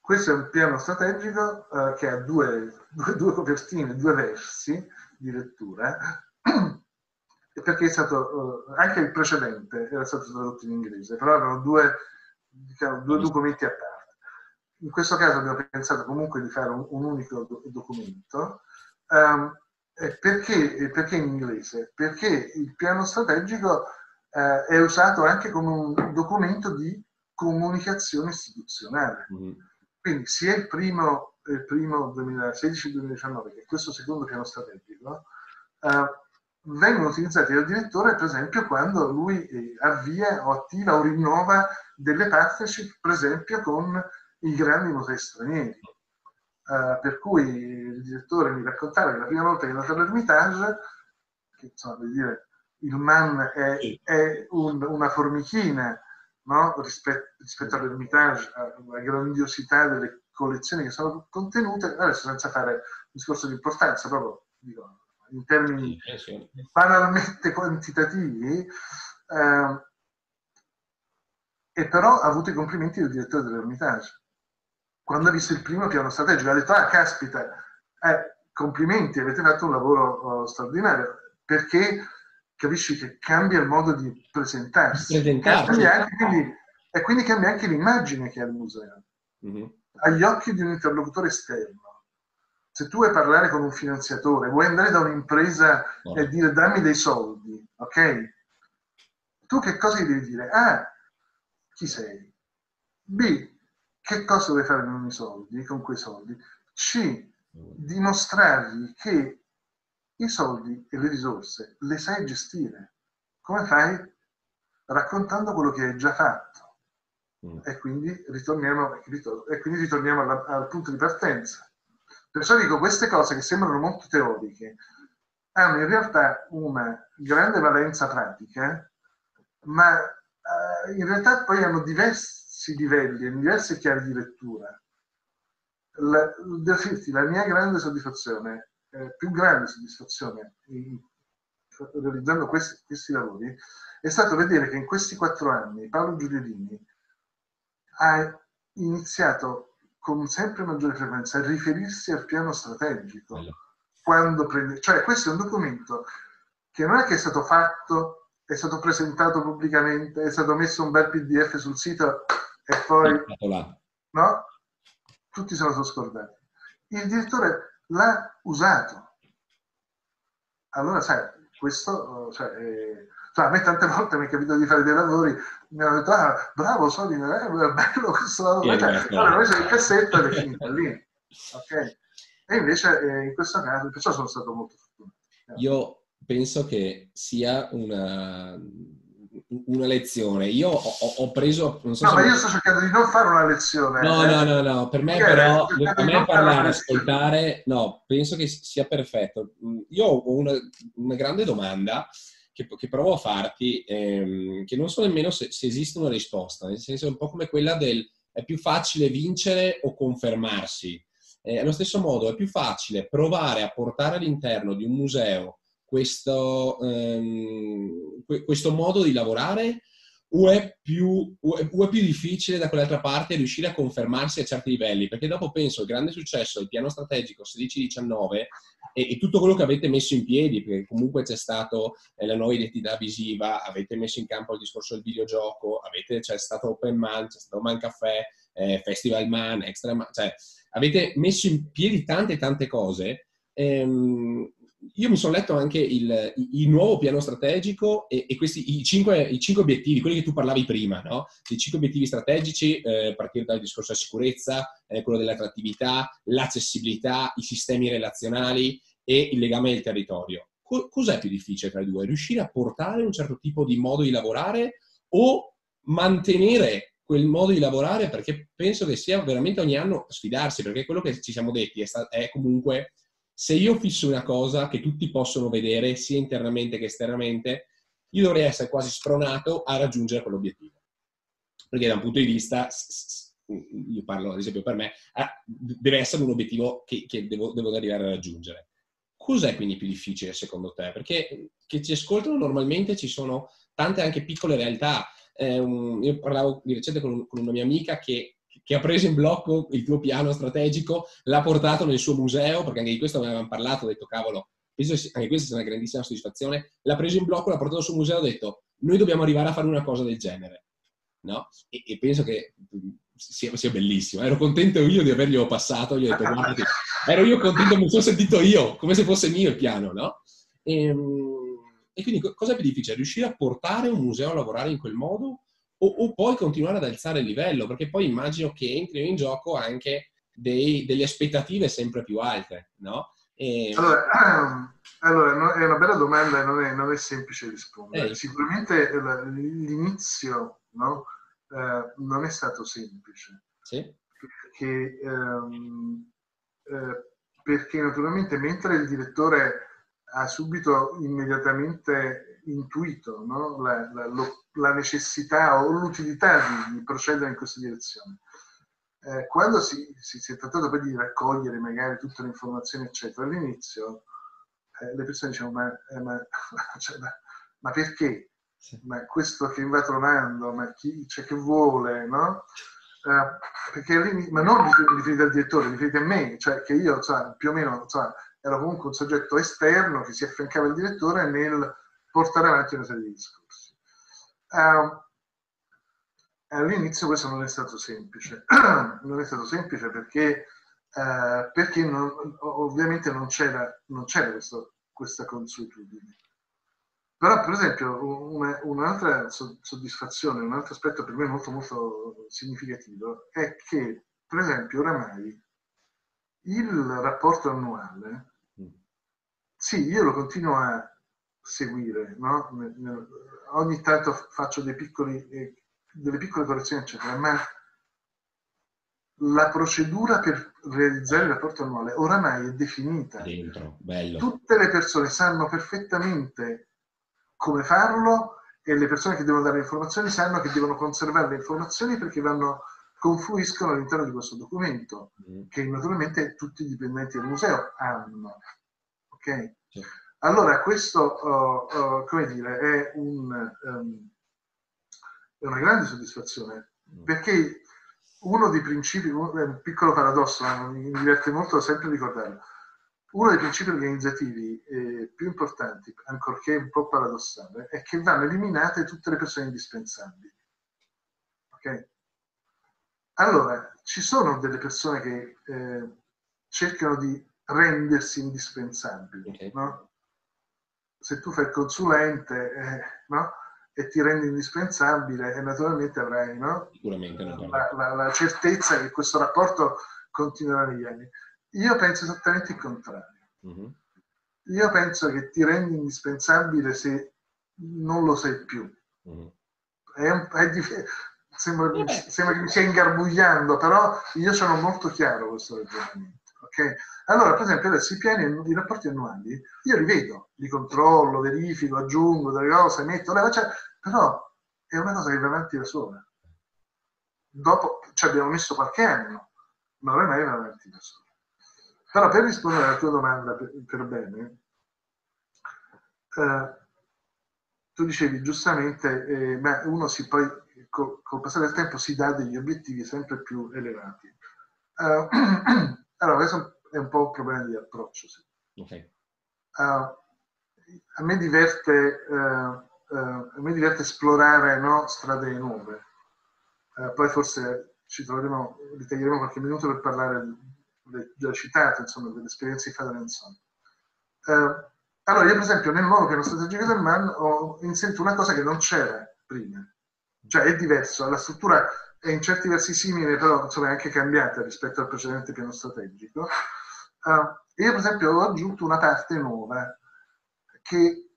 Questo è un piano strategico eh, che ha due, due, due, copertine, due versi di lettura, perché è stato, eh, anche il precedente era stato tradotto in inglese, però erano due, diciamo, due documenti a parte. In questo caso abbiamo pensato comunque di fare un, un unico do, documento. Um, perché, perché, in inglese? Perché il piano strategico eh, è usato anche come un documento di comunicazione istituzionale. Mm-hmm. Quindi sia il primo, il primo 2016-2019 che questo secondo piano strategico eh, vengono utilizzati dal direttore per esempio quando lui eh, avvia o attiva o rinnova delle partnership per esempio con i grandi musei stranieri. Uh, per cui il direttore mi raccontava che la prima volta che è andato all'Ermitage, che insomma, dire, il man è, è un, una formichina no? rispetto, rispetto all'Ermitage, alla grandiosità delle collezioni che sono contenute, adesso senza fare un discorso di importanza, proprio dico, in termini banalmente quantitativi, eh, e però ha avuto i complimenti del direttore dell'Ermitage. Quando ha visto il primo piano strategico, ha detto, ah, caspita, eh, complimenti, avete fatto un lavoro oh, straordinario, perché capisci che cambia il modo di presentarsi. Cambia anche, quindi, e quindi cambia anche l'immagine che ha il museo. Mm-hmm. Agli occhi di un interlocutore esterno. Se tu vuoi parlare con un finanziatore, vuoi andare da un'impresa no. e dire dammi dei soldi, ok? Tu che cosa gli devi dire? A. Chi sei? B. Che cosa vuoi fare con i soldi, con quei soldi? C. Dimostrargli che i soldi e le risorse le sai gestire. Come fai? Raccontando quello che hai già fatto. Mm. E quindi ritorniamo, e quindi ritorniamo alla, al punto di partenza. Perciò dico, queste cose che sembrano molto teoriche hanno in realtà una grande valenza pratica, ma eh, in realtà poi hanno diversi livelli, diverse chiavi di lettura. La, la mia grande soddisfazione eh, più grande soddisfazione in, realizzando questi, questi, lavori è stato vedere che in questi quattro anni Paolo Giuliolini ha iniziato con sempre maggiore frequenza a riferirsi al piano strategico. Quando prende, cioè questo è un documento che non è che è stato fatto, è stato presentato pubblicamente, è stato messo un bel PDF sul sito e poi... No? Tutti se lo sono scordati. Il direttore l'ha usato. Allora, sai, questo, cioè, eh, cioè, a me tante volte mi è capitato di fare dei lavori, mi hanno detto, ah, bravo Solino, eh, è bello questo lavoro, cioè, allora invece il cassetto è finita lì, ok? E invece eh, in questo caso, perciò sono stato molto fortunato. Io penso che sia una una lezione. Io ho, ho preso... So no, ma io sto cercando di non fare una lezione. No, eh. no, no, no, per me Perché però, per me parlare, ascoltare, no, penso che sia perfetto. Io ho una, una grande domanda che, che, provo a farti, ehm, che non so nemmeno se, se, esiste una risposta, nel senso è un po' come quella del è più facile vincere o confermarsi. Eh, allo stesso modo è più facile provare a portare all'interno di un museo questo, ehm, questo modo di lavorare o è, più, o è, più, difficile da quell'altra parte riuscire a confermarsi a certi livelli? Perché dopo penso il grande successo del piano strategico 16-19 e, tutto quello che avete messo in piedi, perché comunque c'è stato eh, la nuova identità visiva, avete messo in campo il discorso del videogioco, avete, c'è stato Open Man, c'è stato Man Caffè, eh, Festival Man, Extra Man, cioè avete messo in piedi tante tante cose. Ehm, io mi sono letto anche il, il nuovo piano strategico e, e questi, i cinque, i, cinque, obiettivi, quelli che tu parlavi prima, no? I cinque obiettivi strategici, eh, partire dal discorso della sicurezza, eh, quello dell'attrattività, l'accessibilità, i sistemi relazionali e il legame del territorio. Co- cos'è più difficile tra i due? Riuscire a portare un certo tipo di modo di lavorare o mantenere quel modo di lavorare perché penso che sia veramente ogni anno sfidarsi, perché quello che ci siamo detti è, sta- è comunque se io fisso una cosa che tutti possono vedere sia internamente che esternamente, io dovrei essere quasi spronato a raggiungere quell'obiettivo. Perché da un punto di vista, io parlo ad esempio per me, deve essere un obiettivo che, che devo, devo arrivare a raggiungere. Cos'è quindi più difficile secondo te? Perché che ci ascoltano normalmente ci sono tante anche piccole realtà. Eh, io parlavo di recente con, con, una mia amica che che ha preso in blocco il tuo piano strategico, l'ha portato nel suo museo, perché anche di questo avevamo parlato, ho detto cavolo, penso che anche questa sia una grandissima soddisfazione, l'ha preso in blocco, l'ha portato sul museo, ha detto noi dobbiamo arrivare a fare una cosa del genere. No? E, e penso che sia, sia, bellissimo. Ero contento io di averglielo passato, gli ho detto guardate, ero io contento, mi sono sentito io, come se fosse mio il piano, no? E, ehm, e quindi cosa è più difficile? Riuscire a portare un museo a lavorare in quel modo o, o, poi continuare ad alzare il livello, perché poi immagino che entrino in gioco anche dei, delle aspettative sempre più alte, no? E... Allora, allora, è una bella domanda e non è, non è semplice rispondere. Eh. Sicuramente l'inizio no? eh, non è stato semplice. Sì. Perché, ehm, eh, perché naturalmente mentre il direttore ha subito immediatamente intuito no? la, la, la, necessità o l'utilità di, di, procedere in questa direzione. Eh, quando si, si, si, è trattato poi di raccogliere magari tutte le informazioni, eccetera, all'inizio eh, le persone dicevano: Ma, eh, ma, cioè, ma, ma perché? Ma questo che va trovando, ma chi cioè, che vuole, no? Eh, perché ma non riferite al direttore, riferite a me, cioè che io cioè, più o meno cioè, ero comunque un soggetto esterno che si affiancava al direttore nel portare avanti una serie di discorsi. Uh, all'inizio questo non è stato semplice, non è stato semplice perché, uh, perché non, ovviamente non c'era, non c'era questo, questa consuetudine. Però, per esempio, una, un'altra soddisfazione, un altro aspetto per me molto, molto significativo è che, per esempio, oramai il rapporto annuale, mm. sì, io lo continuo a seguire, no? ogni tanto faccio piccoli, eh, delle piccole correzioni, eccetera, ma la procedura per realizzare il rapporto annuale oramai è definita. Dentro, bello. Tutte le persone sanno perfettamente come farlo e le persone che devono dare informazioni sanno che devono conservare le informazioni perché vanno, confluiscono all'interno di questo documento, mm. che naturalmente tutti i dipendenti del museo hanno. Ok? Sì. Allora, questo, uh, uh, come dire, è, un, um, è, una grande soddisfazione, mm. perché uno dei principi, è un piccolo paradosso, ma mi diverte molto sempre ricordarlo, uno dei principi organizzativi eh, più importanti, ancorché un po' paradossale, è che vanno eliminate tutte le persone indispensabili. Ok? Allora, ci sono delle persone che eh, cercano di rendersi indispensabili, okay. no? Se tu fai il consulente eh, no? e ti rendi indispensabile, e naturalmente avrai no? la, la, la, certezza che questo rapporto continuerà negli anni. Io penso esattamente il contrario. Mm-hmm. Io penso che ti rendi indispensabile se non lo sei più. Mm-hmm. È un, è dif- sembra, eh sembra, che mi stia ingarbugliando, però io sono molto chiaro questo ragionamento. Okay? Allora, per esempio, adesso i piani, i rapporti annuali, io li vedo, li controllo, verifico, aggiungo delle cose, metto, cioè, però è una cosa che va avanti da sola. Dopo ci abbiamo messo qualche anno, ma ormai va avanti da sola. Però per rispondere alla tua domanda per, bene, eh, tu dicevi giustamente, eh, beh, uno si poi col, col, passare del tempo si dà degli obiettivi sempre più elevati. Uh, allora, questo è un po' un problema di approccio. Sì. Okay. Uh, a, me diverte, uh, uh, a me diverte esplorare no, strade nuove. poi forse ci troveremo, ritaglieremo qualche minuto per parlare, già citato, insomma, dell'esperienza di Federer Insomma. allora, io per esempio nel nuovo piano strategico del MAN ho inserito una cosa che non c'era prima, cioè è diverso, la struttura è in certi versi simile, però insomma, è anche cambiata rispetto al precedente piano strategico. Uh, io per esempio ho aggiunto una parte nuova che,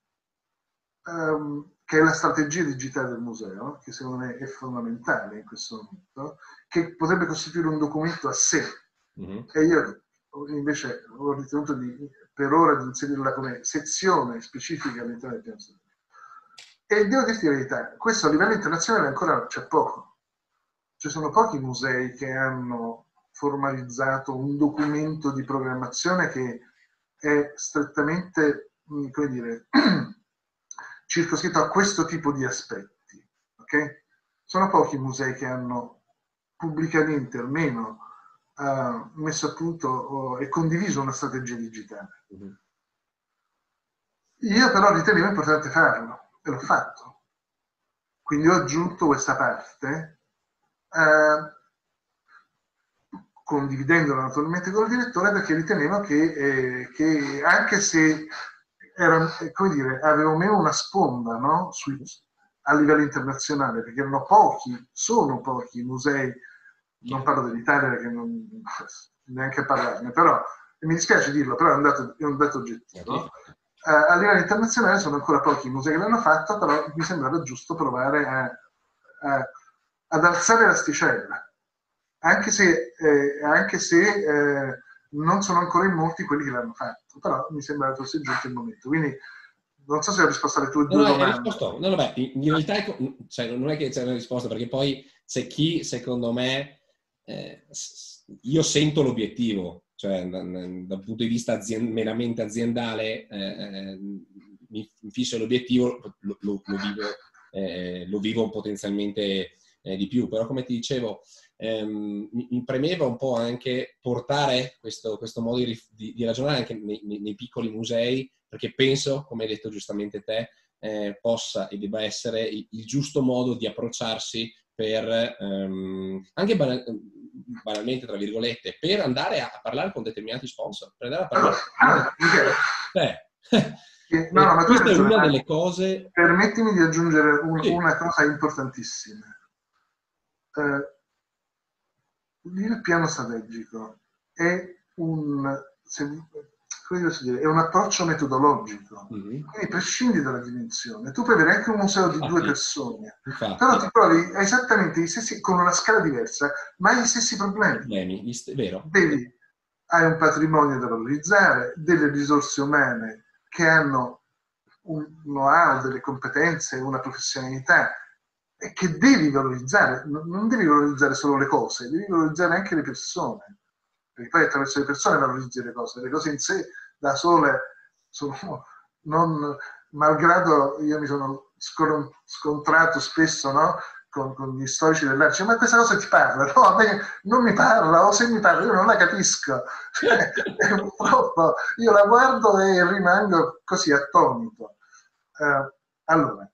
um, che, è la strategia digitale del museo, che secondo me è fondamentale in questo momento, che potrebbe costituire un documento a sé. Mm-hmm. E io invece ho ritenuto di, per ora di inserirla come sezione specifica all'interno del piano strategico. E devo dirti la verità, questo a livello internazionale ancora c'è poco. Ci sono pochi musei che hanno formalizzato un documento di programmazione che è strettamente, mm, come dire, circoscritto a questo tipo di aspetti. Okay? Sono pochi musei che hanno pubblicamente almeno uh, messo a punto uh, e condiviso una strategia digitale. Mm-hmm. Io però ritenevo importante farlo e l'ho fatto. Quindi ho aggiunto questa parte, eh, condividendola naturalmente con il direttore, perché ritenevo che, eh, che anche se era, come dire, avevo meno una sponda no? Sui, a livello internazionale, perché erano pochi, sono pochi i musei, non parlo dell'Italia perché non neanche parlarne, però mi dispiace dirlo, però è un dato, è un dato oggettivo eh, a livello internazionale sono ancora pochi i musei che l'hanno fatto, però mi sembrava giusto provare a, a, ad alzare l'asticella, anche se, eh, anche se eh, non sono ancora in molti quelli che l'hanno fatto, però mi sembra fosse giunto il momento. Quindi non so se ho risposto alle tue due no, domande. Risposto, no, vabbè, in realtà cioè, non è che c'è una risposta, perché poi c'è chi, secondo me, eh, io sento l'obiettivo, cioè da, dal punto di vista azien- meramente aziendale eh, eh mi fisso l'obiettivo, lo, lo, lo, vivo, eh, lo vivo potenzialmente eh, di più, però come ti dicevo ehm, mi, premeva un po' anche portare questo, questo modo di, di, ragionare anche nei, nei, piccoli musei, perché penso, come hai detto giustamente te, eh, possa e debba essere il, il giusto modo di approcciarsi per ehm, anche banal, banalmente, tra virgolette, per andare a, parlare con determinati sponsor, per andare a parlare. Ah, eh. no, no, ma questa è una delle cose. Permettimi di aggiungere un, sì. una cosa importantissima. Eh, il piano strategico è un, se, dire, è un approccio metodologico, mm-hmm. quindi prescindi dalla dimensione. Tu puoi avere anche un museo di ah, due persone, Infatti. però ti trovi esattamente gli stessi, con una scala diversa, ma gli stessi problemi. problemi vero. Devi, hai un patrimonio da valorizzare, delle risorse umane che hanno un know-how, delle competenze, una professionalità e che devi valorizzare. Non devi valorizzare solo le cose, devi valorizzare anche le persone perché poi attraverso le persone valorizzi le cose, le cose in sé da sole sono non, malgrado io mi sono scontrato spesso no? con, con, gli storici dell'arte, ma questa cosa ti parla? No, a me non mi parla, o se mi parla io non la capisco. Cioè, purtroppo io la guardo e rimango così attonito. Uh, allora,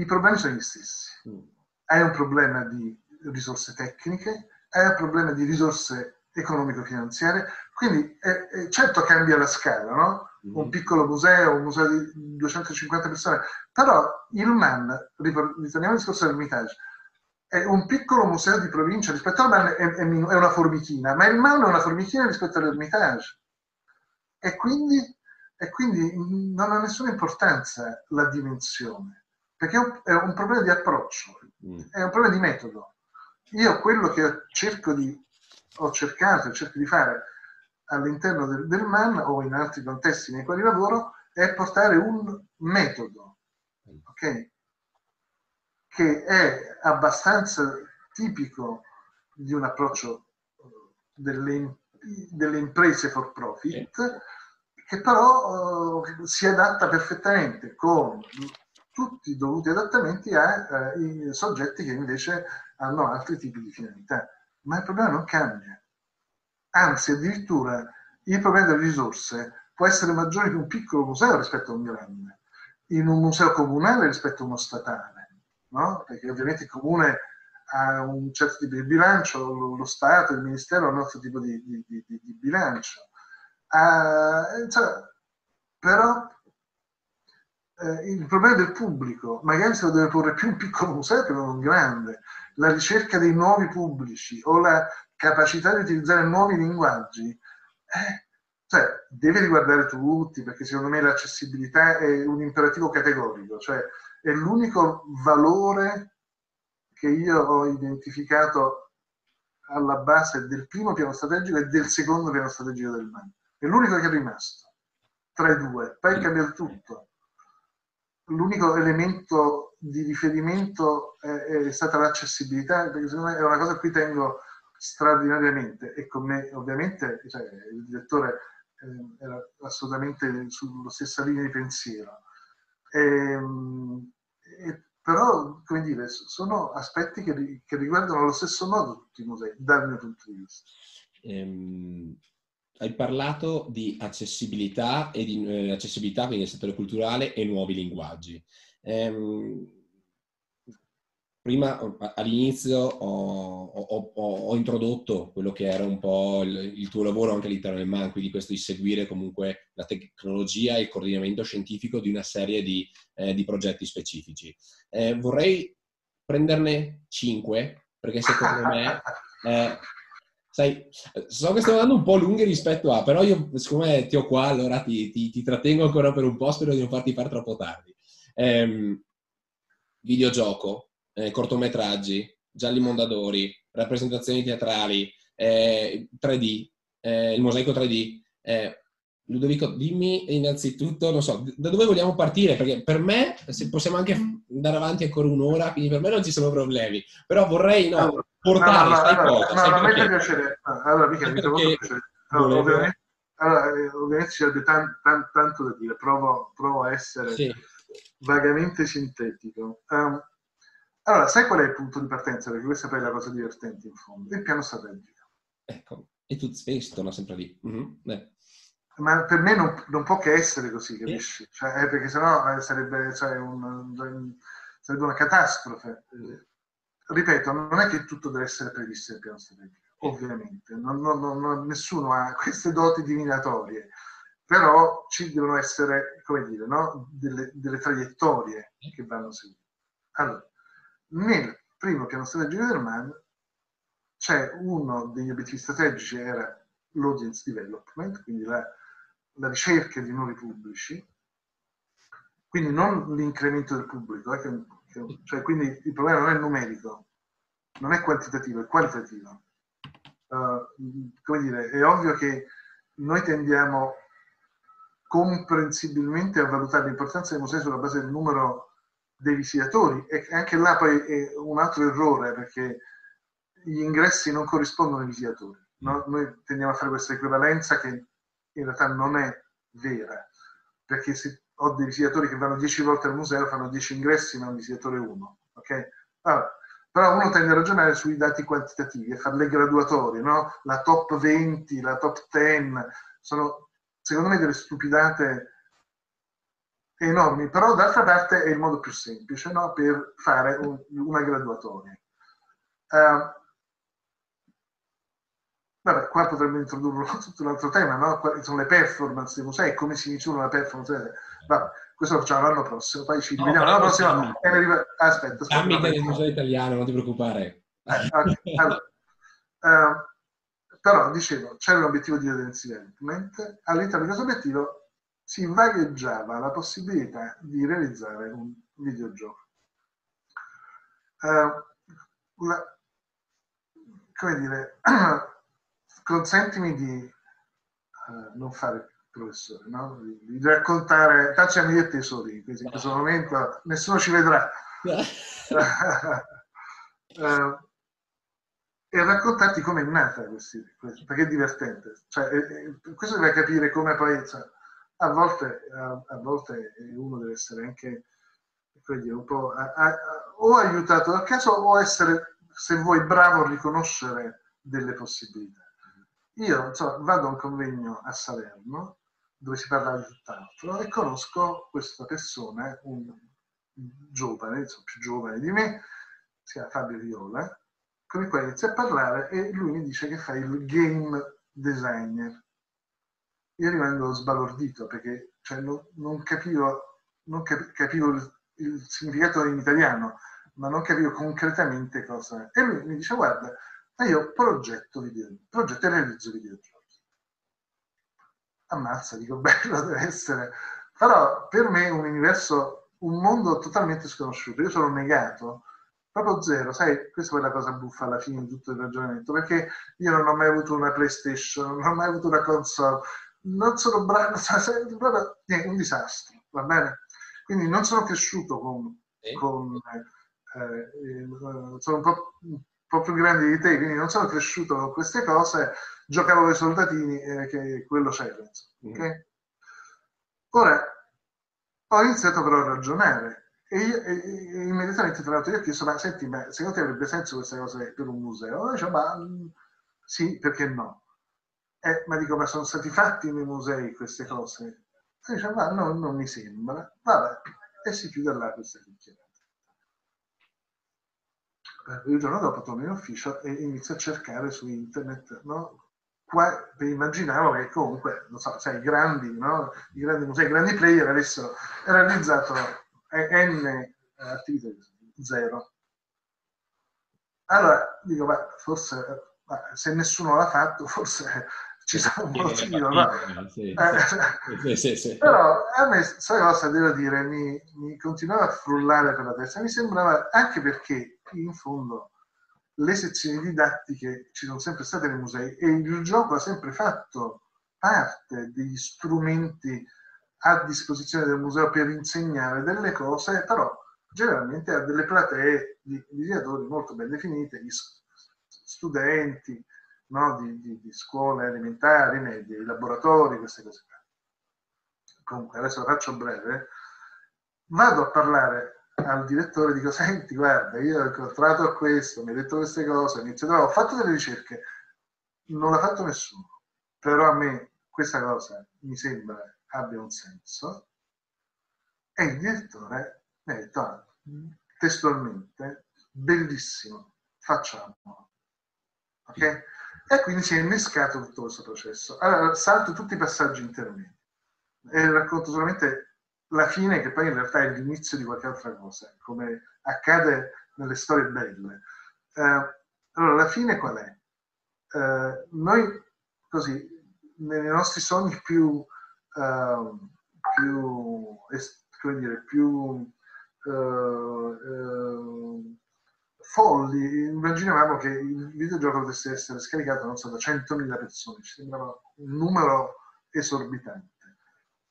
i problemi sono gli stessi. Mm. Hai un problema di risorse tecniche, hai un problema di risorse economico-finanziarie, quindi eh, eh, certo cambia la scala, no? Mm-hmm. Un piccolo museo, un museo di 250 persone, però il MAN, ritorniamo al discorso del Mitage, è un piccolo museo di provincia rispetto al MAN è, è, è, una formichina, ma il MAN è una formichina rispetto all'Ermitage. E quindi, e quindi non ha nessuna importanza la dimensione, perché è un, è un problema di approccio, mm. è un problema di metodo. Io quello che cerco di ho cercato e cerco di fare all'interno del, del MAN o in altri contesti nei quali lavoro è portare un metodo, ok? Che è abbastanza tipico di un approccio eh, delle, delle imprese for profit, che però uh, si adatta perfettamente con tutti i dovuti adattamenti ai uh, soggetti che invece hanno altri tipi di finalità ma il problema non cambia. Anzi, addirittura il problema delle risorse può essere maggiore in un piccolo museo rispetto a un grande, in un museo comunale rispetto a uno statale, no? perché ovviamente il comune ha un certo tipo di bilancio, lo, lo Stato, il Ministero ha un altro tipo di, di, di, di bilancio. Uh, cioè, però eh, il problema del pubblico, magari se lo deve porre più un piccolo museo che non un grande, la ricerca dei nuovi pubblici o la capacità di utilizzare nuovi linguaggi, eh, cioè, deve riguardare tutti, perché secondo me l'accessibilità è un imperativo categorico, cioè è l'unico valore che io ho identificato alla base del primo piano strategico e del secondo piano strategico del MAN. È l'unico che è rimasto tra i due, poi cambia tutto. L'unico elemento di riferimento è, è stata l'accessibilità, perché secondo me è una cosa a cui tengo straordinariamente e con me ovviamente cioè, il direttore eh, era assolutamente sulla stessa linea di pensiero. E, ehm, e, però, come dire, sono aspetti che, che, riguardano allo stesso modo tutti i musei, dal mio punto di vista. Ehm, hai parlato di accessibilità e di eh, accessibilità quindi nel settore culturale e nuovi linguaggi. Ehm, prima all'inizio ho, ho, ho, introdotto quello che era un po' il, il, tuo lavoro anche all'interno del MAN, quindi questo di seguire comunque la tecnologia e il coordinamento scientifico di una serie di, eh, di progetti specifici. Eh, vorrei prenderne cinque, perché secondo me, eh, sai, so che stiamo andando un po' lunghi rispetto a, però io siccome ti ho qua, allora ti, ti, ti trattengo ancora per un po', spero di non farti fare troppo tardi. Ehm, videogioco, eh, cortometraggi, gialli mondadori, rappresentazioni teatrali, eh, 3D, eh, il mosaico 3D. Eh, Ludovico, dimmi innanzitutto, non so, da dove vogliamo partire? Perché per me possiamo anche andare avanti ancora un'ora, quindi per me non ci sono problemi. Però vorrei no, allora, portare, no, sai allora, cosa? No, no, perché? piacere. Allora, mica, mi trovo piacere. No, ovviamente, allora, eh, ovviamente ci sarebbe tan, tan, tanto da dire, provo, provo a essere sì. vagamente sintetico. Um, allora, sai qual è il punto di partenza? Perché questa poi è la cosa divertente in fondo. Il piano strategico. Ecco, e tu spesso torna sempre lì. Mm-hmm. Ma per me non, non, può che essere così, capisci? Sì. Cioè, eh, perché sennò eh, sarebbe, cioè, un, sarebbe, una catastrofe. ripeto, non è che tutto deve essere previsto nel piano strategico, ovviamente. Non, non, nessuno ha queste doti divinatorie però ci devono essere, come dire, no? delle, delle, traiettorie che vanno seguite. Allora, nel primo piano strategico del MAN c'è uno degli obiettivi strategici era l'audience development, quindi la, la ricerca di nuovi pubblici, quindi non l'incremento del pubblico, eh, che, che, cioè, quindi il problema non è numerico, non è quantitativo, è qualitativo. Uh, come dire, è ovvio che noi tendiamo comprensibilmente a valutare l'importanza dei musei sulla base del numero dei visitatori e anche là poi è un altro errore perché gli ingressi non corrispondono ai visitatori. No? Noi tendiamo a fare questa equivalenza che in realtà non è vera, perché se ho dei visitatori che vanno 10 volte al museo, fanno 10 ingressi ma un visitatore uno. Okay? Allora, però uno tende a ragionare sui dati quantitativi, a fare le graduatorie, no? la top 20, la top 10, sono secondo me delle stupidate enormi, però d'altra parte è il modo più semplice no? per fare un, una graduatoria. Uh, vabbè, qua potremmo introdurre tutto un altro tema, no? Quali sono le performance dei musei, come si misura la performance. Vabbè, questo lo facciamo l'anno prossimo, poi ci rivediamo no, l'anno prossimo. No. Aspetta, aspetta. Dammi del museo italiano, non ti preoccupare. Eh, okay. allora, uh, però, dicevo, c'è un obiettivo di development, all'interno di questo obiettivo si vagheggiava la possibilità di realizzare un videogioco. Uh, la, come dire, consentimi di uh, non fare professore, no? di, di, raccontare, cacciami dei tesori, quindi in questo momento nessuno ci vedrà. uh, e raccontarti come è nata questa, perché è divertente. Cioè, eh, questo deve capire come poi... Cioè, a volte, a, a volte uno deve essere anche dire, un po' a, a, o aiutato dal caso o essere, se vuoi, bravo a riconoscere delle possibilità. Io insomma, vado a un convegno a Salerno dove si parla di tutt'altro e conosco questa persona, un giovane, insomma, più giovane di me, si chiama Fabio Viola, con il quale inizio a parlare e lui mi dice che fa il game designer io rimango sbalordito perché cioè, non, non, capivo, non capivo il, il, significato in italiano, ma non capivo concretamente cosa. E lui mi dice, guarda, ma io progetto video, progetto e realizzo videogiochi. Ammazza, dico, bello deve essere. Però per me un universo, un mondo totalmente sconosciuto. Io sono negato proprio zero, sai, questa è la cosa buffa alla fine di tutto il ragionamento, perché io non ho mai avuto una PlayStation, non ho mai avuto una console, non sono bravo, proprio è un disastro, va bene? Quindi non sono cresciuto con, sì. con eh, eh, sono un po', po', più grande di te, quindi non sono cresciuto con queste cose, giocavo con i soldatini eh, che quello c'era, mm. okay? Ora, ho iniziato però a ragionare e, io, e, e immediatamente tra l'altro io ho chiesto, ma senti, ma secondo te avrebbe senso questa cosa per un museo? E dice, ma sì, perché no? Eh, ma dico, ma sono stati fatti nei musei queste cose? E dice, ma no, non mi sembra. Vabbè, e si chiude là questa chiacchierata. Il giorno dopo torno in ufficio e inizio a cercare su internet, no? Qua immaginavo che comunque, non so, sai, i grandi, no? I grandi musei, i grandi player avessero realizzato n attività zero. Allora dico, ma forse ma se nessuno l'ha fatto, forse ci sarà un motivo, no? Sì, eh, sì, sì, Però a me questa cosa, devo dire, mi, mi, continuava a frullare per la testa. Mi sembrava, anche perché in fondo le sezioni didattiche ci sono sempre state nei musei e il gioco ha sempre fatto parte degli strumenti a disposizione del museo per insegnare delle cose, però generalmente ha delle platee di visitatori molto ben definite, gli studenti, no? di, di, di, scuole elementari, medie, laboratori, queste cose qua. Comunque, adesso la faccio breve. Vado a parlare al direttore dico, senti, guarda, io ho incontrato questo, mi ha detto queste cose, inizio, ho fatto delle ricerche, non l'ha fatto nessuno, però a me questa cosa mi sembra abbia un senso. E il direttore mi ha detto, ah, testualmente, bellissimo, facciamo. Ok? E quindi si è innescato tutto questo processo. Allora, salto tutti i passaggi intermedi e racconto solamente la fine, che poi in realtà è l'inizio di qualche altra cosa, come accade nelle storie belle. Eh, allora, la fine qual è? Eh, noi, così, nei nostri sogni più, uh, più, come dire, più uh, uh, folli, immaginavamo che il videogioco potesse essere scaricato, non so, da 100.000 persone, ci sembrava un numero esorbitante.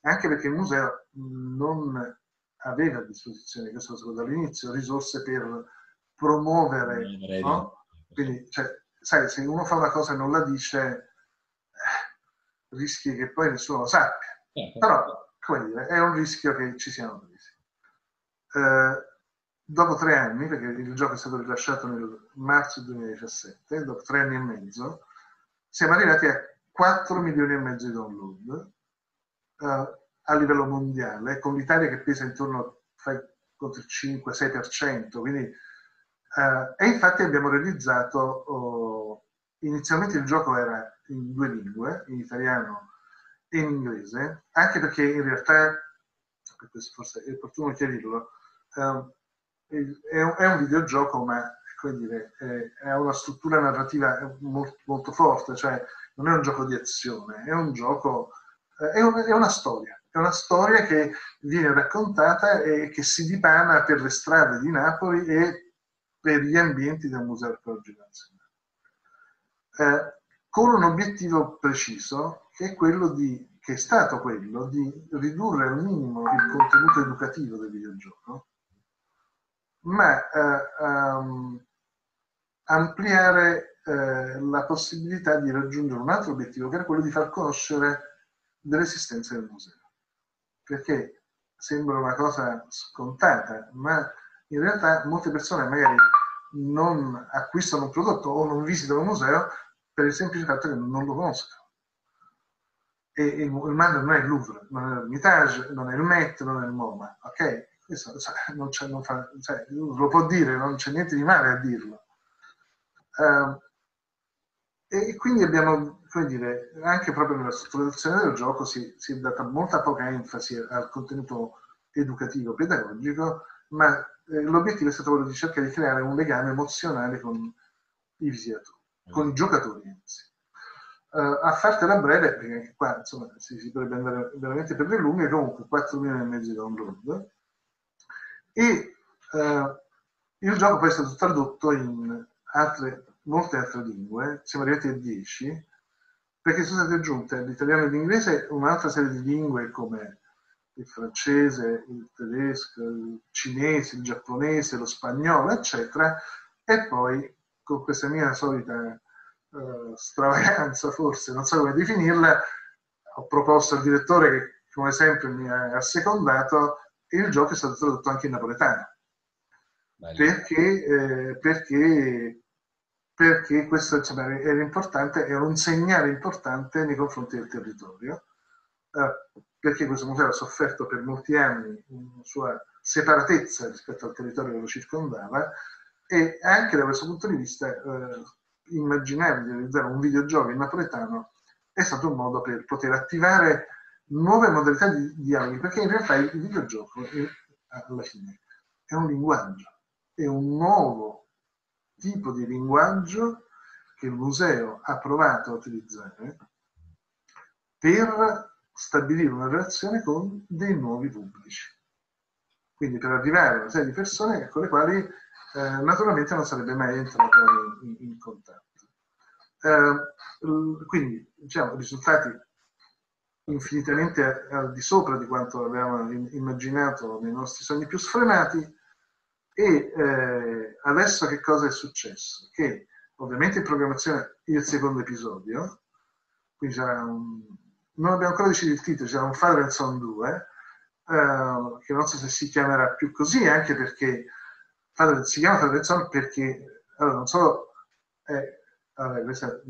Anche perché il museo non aveva a disposizione, questo lo sapevo dall'inizio, risorse per promuovere, no? Quindi, cioè, sai, se uno fa una cosa e non la dice, eh, rischi che poi nessuno lo sappia. Certo. Però, come dire, è un rischio che ci siamo presi. Eh, dopo tre anni, perché il gioco è stato rilasciato nel marzo 2017, dopo tre anni e mezzo, siamo arrivati a 4 milioni e mezzo di download uh, a livello mondiale, con l'Italia che pesa intorno il 5-6%, quindi, uh, e infatti abbiamo realizzato, uh, inizialmente il gioco era in due lingue, in italiano e in inglese, anche perché in realtà, questo forse è opportuno chiarirlo, uh, è un, è un videogioco, ma dire, ha una struttura narrativa molto, molto, forte, cioè non è un gioco di azione, è un gioco, è, un, è, una storia, è una storia che viene raccontata e che si dipana per le strade di Napoli e per gli ambienti del Museo Archeologico Nazionale. Eh, con un obiettivo preciso che è quello di che è stato quello di ridurre al minimo il contenuto educativo del videogioco ma eh, um, ampliare eh, la possibilità di raggiungere un altro obiettivo, che era quello di far conoscere dell'esistenza del museo. Perché sembra una cosa scontata, ma in realtà molte persone magari non acquistano un prodotto o non visitano un museo per il semplice fatto che non lo conoscono. E il, il non è il Louvre, non è l'Ermitage, non è il Met, non è il MoMA, ok? Questo cioè, non non fa, cioè, lo può dire, non c'è niente di male a dirlo. Uh, E quindi abbiamo, come dire, anche proprio nella strutturazione del gioco si, si è data molta poca enfasi al contenuto educativo, pedagogico, ma eh, l'obiettivo è stato quello di cercare di creare un legame emozionale con i visitatori, con i giocatori anzi. Uh, a fartela breve, perché qua insomma, si, si potrebbe andare veramente per le lunghe, comunque 4 milioni e mezzo di download. E uh, il gioco poi è stato tradotto in altre, molte altre lingue, siamo arrivati a 10, perché sono state aggiunte all'italiano e all'inglese un'altra serie di lingue come il francese, il tedesco, il cinese, il giapponese, lo spagnolo, eccetera, e poi con questa mia solita uh, stravaganza, forse, non so come definirla, ho proposto al direttore che come sempre mi ha assecondato il gioco è stato tradotto anche in napoletano. Perché, eh, perché, perché, questo insomma, era importante, era un segnale importante nei confronti del territorio. Eh, perché questo museo ha sofferto per molti anni una sua separatezza rispetto al territorio che lo circondava e anche da questo punto di vista eh, immaginare di realizzare un videogioco in napoletano è stato un modo per poter attivare nuove modalità di dialoghi, perché in realtà il videogioco è, alla fine è un linguaggio, è un nuovo tipo di linguaggio che il museo ha provato a utilizzare per stabilire una relazione con dei nuovi pubblici. Quindi per arrivare a una serie di persone con le quali eh, naturalmente non sarebbe mai entrato in, in contatto. Eh, quindi, diciamo, risultati infinitamente al di sopra di quanto avevamo immaginato nei nostri sogni più sfrenati e eh, adesso che cosa è successo? Che ovviamente in programmazione il secondo episodio, quindi c'era un, non abbiamo ancora deciso il titolo, c'era un Father and Son 2, eh, che non so se si chiamerà più così, anche perché Father, si chiama Father and Son perché, allora, non solo, eh, vabbè, questa,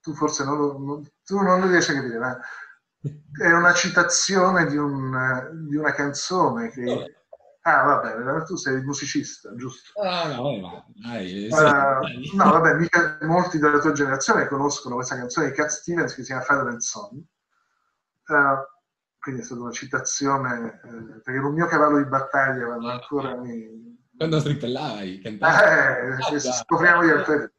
tu forse non lo, non, tu non lo riesci a capire, ma è una citazione di, un, di una canzone che... Ah, vabbè, tu sei musicista, giusto? Ah, no, no, dai, uh, no, vabbè, mica molti della tua generazione conoscono questa canzone di Cat Stevens che si chiama Father and Son. Uh, quindi è stata una citazione, eh, perché era un mio cavallo di battaglia quando ancora mi... Quando stripellavi, cantavi. Eh, scopriamo di altri.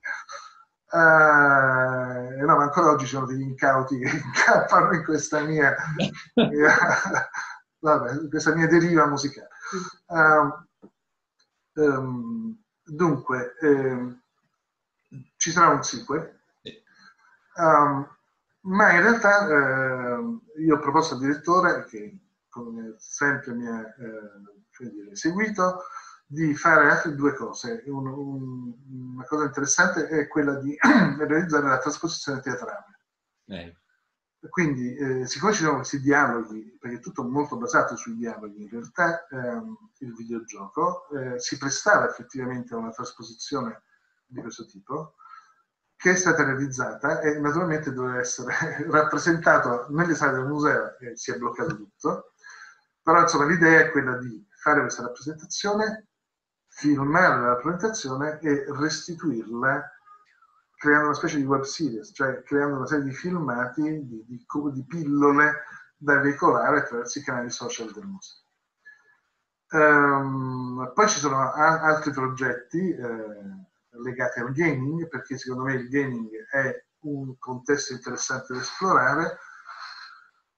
Uh, no, ma ancora oggi ci sono degli incauti che incappano in questa mia, mia vabbè, questa mia deriva musicale. Uh, um, dunque, eh, ci sarà un sequel. Um, ma in realtà eh, io ho proposto al direttore, che come sempre mi ha eh, seguito, di fare altre due cose. Un, un, una cosa interessante è quella di realizzare la trasposizione teatrale. Eh. Quindi, eh, siccome ci sono questi dialoghi, perché è tutto molto basato sui dialoghi, in realtà ehm, il videogioco eh, si prestava effettivamente a una trasposizione di questo tipo, che è stata realizzata e naturalmente doveva essere rappresentato nelle sale del museo e si è bloccato tutto. Però insomma l'idea è quella di fare questa rappresentazione, filmare la rappresentazione e restituirla creando una specie di web series, cioè creando una serie di filmati, di, di, di pillole da veicolare attraverso i canali social del museo. Um, poi ci sono a- altri progetti, eh, legati al gaming, perché secondo me il gaming è un contesto interessante da esplorare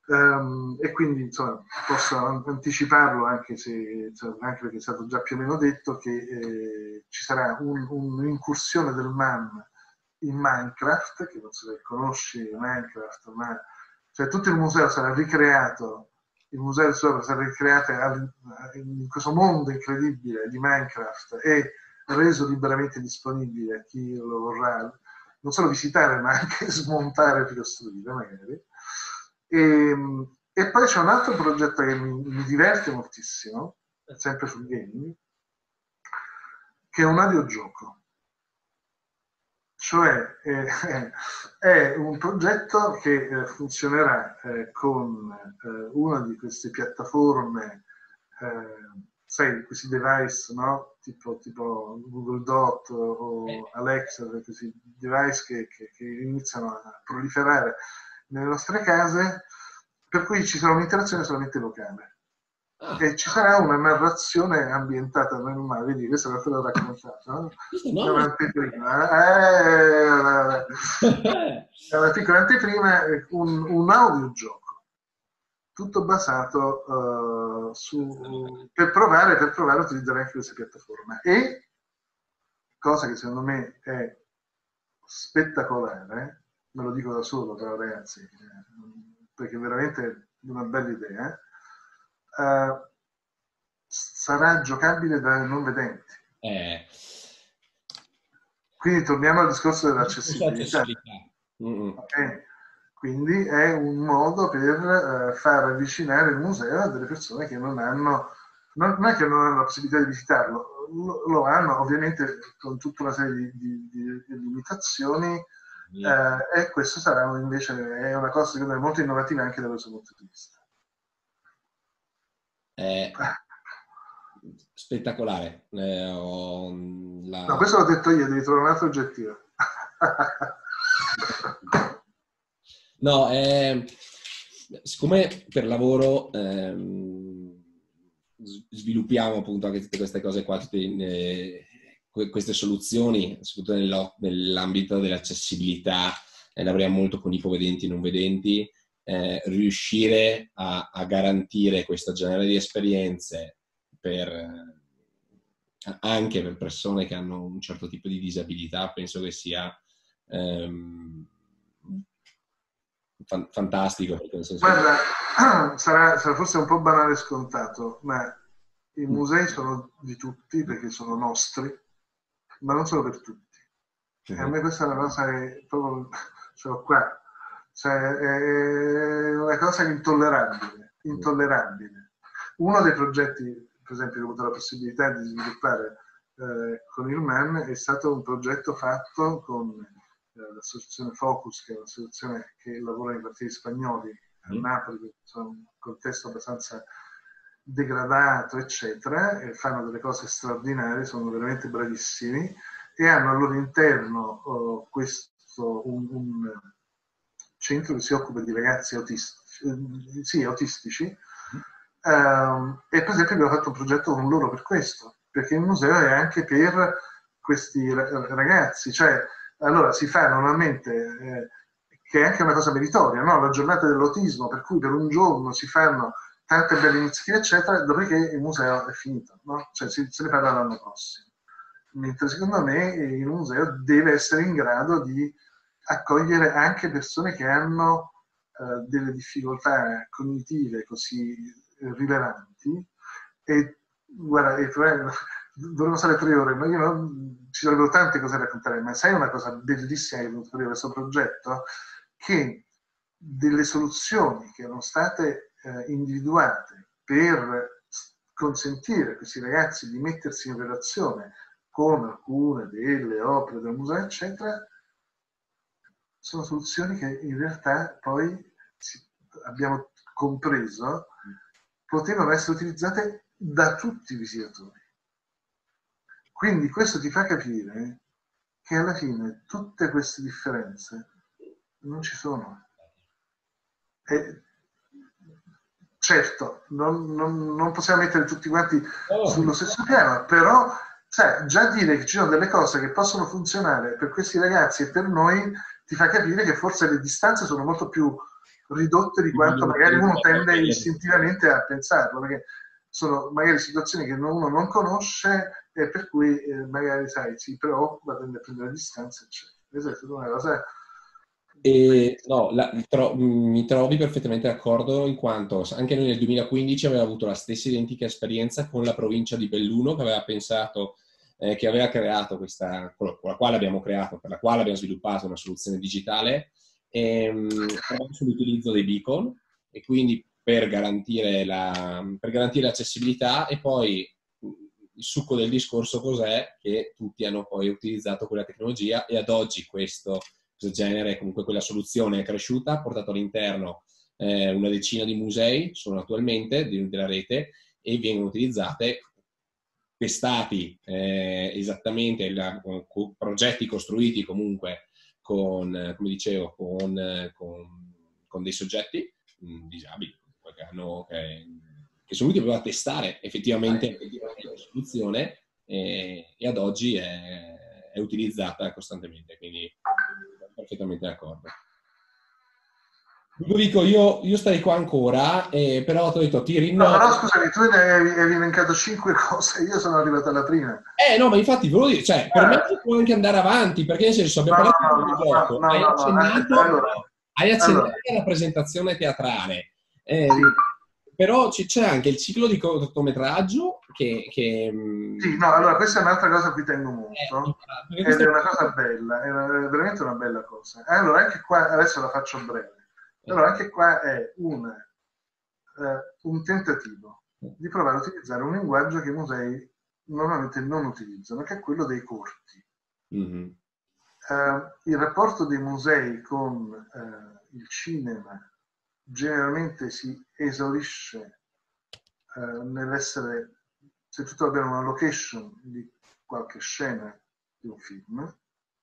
um, e quindi insomma, posso anticiparlo anche, se, anche perché è stato già più o meno detto che eh, ci sarà un, un'incursione del MAN in Minecraft, che non so se conosci Minecraft, ma cioè, tutto il museo sarà ricreato, il museo del sopra sarà ricreato in questo mondo incredibile di Minecraft e reso liberamente disponibile a chi lo vorrà non solo visitare ma anche smontare e ricostruire magari. E, ehm, e, poi c'è un altro progetto che mi, mi diverte moltissimo, sempre sul gaming, che è un audiogioco. Cioè eh, è un progetto che eh, funzionerà eh, con eh, una di queste piattaforme eh, sai, questi device, no? Tipo, tipo Google Dot o. Alexa, questi device che, che, che iniziano a proliferare nelle nostre case, per cui ci sarà un'interazione solamente locale. Ah. E ci sarà una narrazione ambientata nel mare, vedi, questa è te l'ho raccontata, no? no. Un'anteprima, eh, è una piccola anteprima, un, un audiogioco, tutto basato uh, su, per provare, per provare a utilizzare anche queste piattaforme. E, cosa che secondo me è spettacolare, me lo dico da solo però ragazzi, perché è veramente una bella idea, uh, sarà giocabile dai non vedenti. Eh. Quindi torniamo al discorso dell'accessibilità. Okay. Quindi è un modo per uh, far avvicinare il museo a delle persone che non hanno, non, non è che non hanno la possibilità di visitarlo, lo, lo hanno ovviamente con tutta una serie di, di, di limitazioni eh, e questo sarà invece è una cosa secondo me molto innovativa anche da questo punto di vista. Eh, spettacolare. Eh, la... No, questo l'ho detto io, devi trovare un altro oggettivo. no, eh, siccome per lavoro ehm, sviluppiamo appunto anche tutte queste cose qua, tutte, eh, queste soluzioni, soprattutto nell'ambito dell'accessibilità, eh, lavoriamo molto con ipovedenti e non vedenti, eh, riuscire a, a, garantire questo genere di esperienze per, eh, anche per persone che hanno un certo tipo di disabilità, penso che sia ehm, fan, fantastico. Guarda, sarà, sarà forse un po' banale scontato, ma i musei sono di tutti perché sono nostri ma non solo per tutti. Sì. E a me questa è una cosa che proprio l'ho qua, cioè è una cosa intollerabile, intollerabile. Uno dei progetti, per esempio, che ho avuto la possibilità di sviluppare eh, con il MEN è stato un progetto fatto con eh, l'associazione Focus, che è un'associazione che lavora in quartieri spagnoli a mm. Napoli, che sono un contesto abbastanza degradato, eccetera, e fanno delle cose straordinarie, sono veramente bravissimi e hanno al loro interno uh, questo, un, un, centro che si occupa di ragazzi autistici, eh, sì, autistici uh, e per esempio abbiamo fatto un progetto con loro per questo, perché il museo è anche per questi ragazzi, cioè allora si fa normalmente eh, che è anche una cosa meritoria, no? la giornata dell'autismo, per cui per un giorno si fanno tante belle iniziative, eccetera, dopodiché il museo è finito, no? cioè si, se ne parla l'anno prossimo. Mentre secondo me il museo deve essere in grado di accogliere anche persone che hanno eh, delle difficoltà cognitive così rilevanti e guarda, e, dovremmo stare tre ore, ma io non, ci sarebbero tante cose da raccontare, ma sai una cosa bellissima che è venuta fuori da questo progetto? Che delle soluzioni che erano state eh, individuate per consentire a questi ragazzi di mettersi in relazione con alcune delle opere del museo, eccetera, sono soluzioni che in realtà poi abbiamo compreso potevano essere utilizzate da tutti i visitatori. Quindi questo ti fa capire che alla fine tutte queste differenze non ci sono. E certo, non, non, non, possiamo mettere tutti quanti oh. sullo stesso piano, però sai, già dire che ci sono delle cose che possono funzionare per questi ragazzi e per noi ti fa capire che forse le distanze sono molto più ridotte di quanto magari uno tende istintivamente a pensarlo, perché sono magari situazioni che uno non conosce e per cui eh, magari sai, si preoccupa, tende a prendere distanze, eccetera. È una cosa e, no, la, tro, mi trovi perfettamente d'accordo in quanto anche noi nel 2015 avevamo avuto la stessa identica esperienza con la provincia di Belluno che aveva pensato, eh, che aveva creato questa, con la quale abbiamo creato, per la quale abbiamo sviluppato una soluzione digitale ehm, sull'utilizzo dei beacon e quindi per garantire, la, per garantire l'accessibilità e poi il succo del discorso cos'è? Che tutti hanno poi utilizzato quella tecnologia e ad oggi questo questo genere, comunque quella soluzione è cresciuta, ha portato all'interno eh, una decina di musei, sono attualmente della rete, e vengono utilizzate testati eh, esattamente, la, con progetti costruiti comunque con, come dicevo, con, con, con dei soggetti mh, disabili che, hanno, che, che, sono venuti a testare effettivamente la soluzione e, e ad oggi è, è utilizzata costantemente, quindi perfettamente d'accordo. Ludovico, io, io starei qua ancora, eh, però ti ho detto, ti rinnovo. No, però scusami, tu ne hai, hai elencato cinque cose, io sono arrivato alla prima. Eh no, ma infatti volevo dire, cioè, per eh. me si può anche andare avanti, perché nel senso abbiamo no, parlato no, di no, gioco, no, hai accennato, allora, hai accennato allora. alla presentazione teatrale. Eh, sì. Però c'è anche il ciclo di cortometraggio che... che mm, sì, no, allora questa è un'altra cosa a cui tengo molto, eh, ed è una cosa bella, è, una, è veramente una bella cosa. Eh, allora anche qua, adesso la faccio breve, allora anche qua è un, eh, un tentativo di provare a utilizzare un linguaggio che i musei normalmente non utilizzano, che è quello dei corti. Mm-hmm. Uh, il rapporto dei musei con uh, il cinema generalmente si esaurisce uh, nell'essere, se tutto va bene, una location di qualche scena di un film.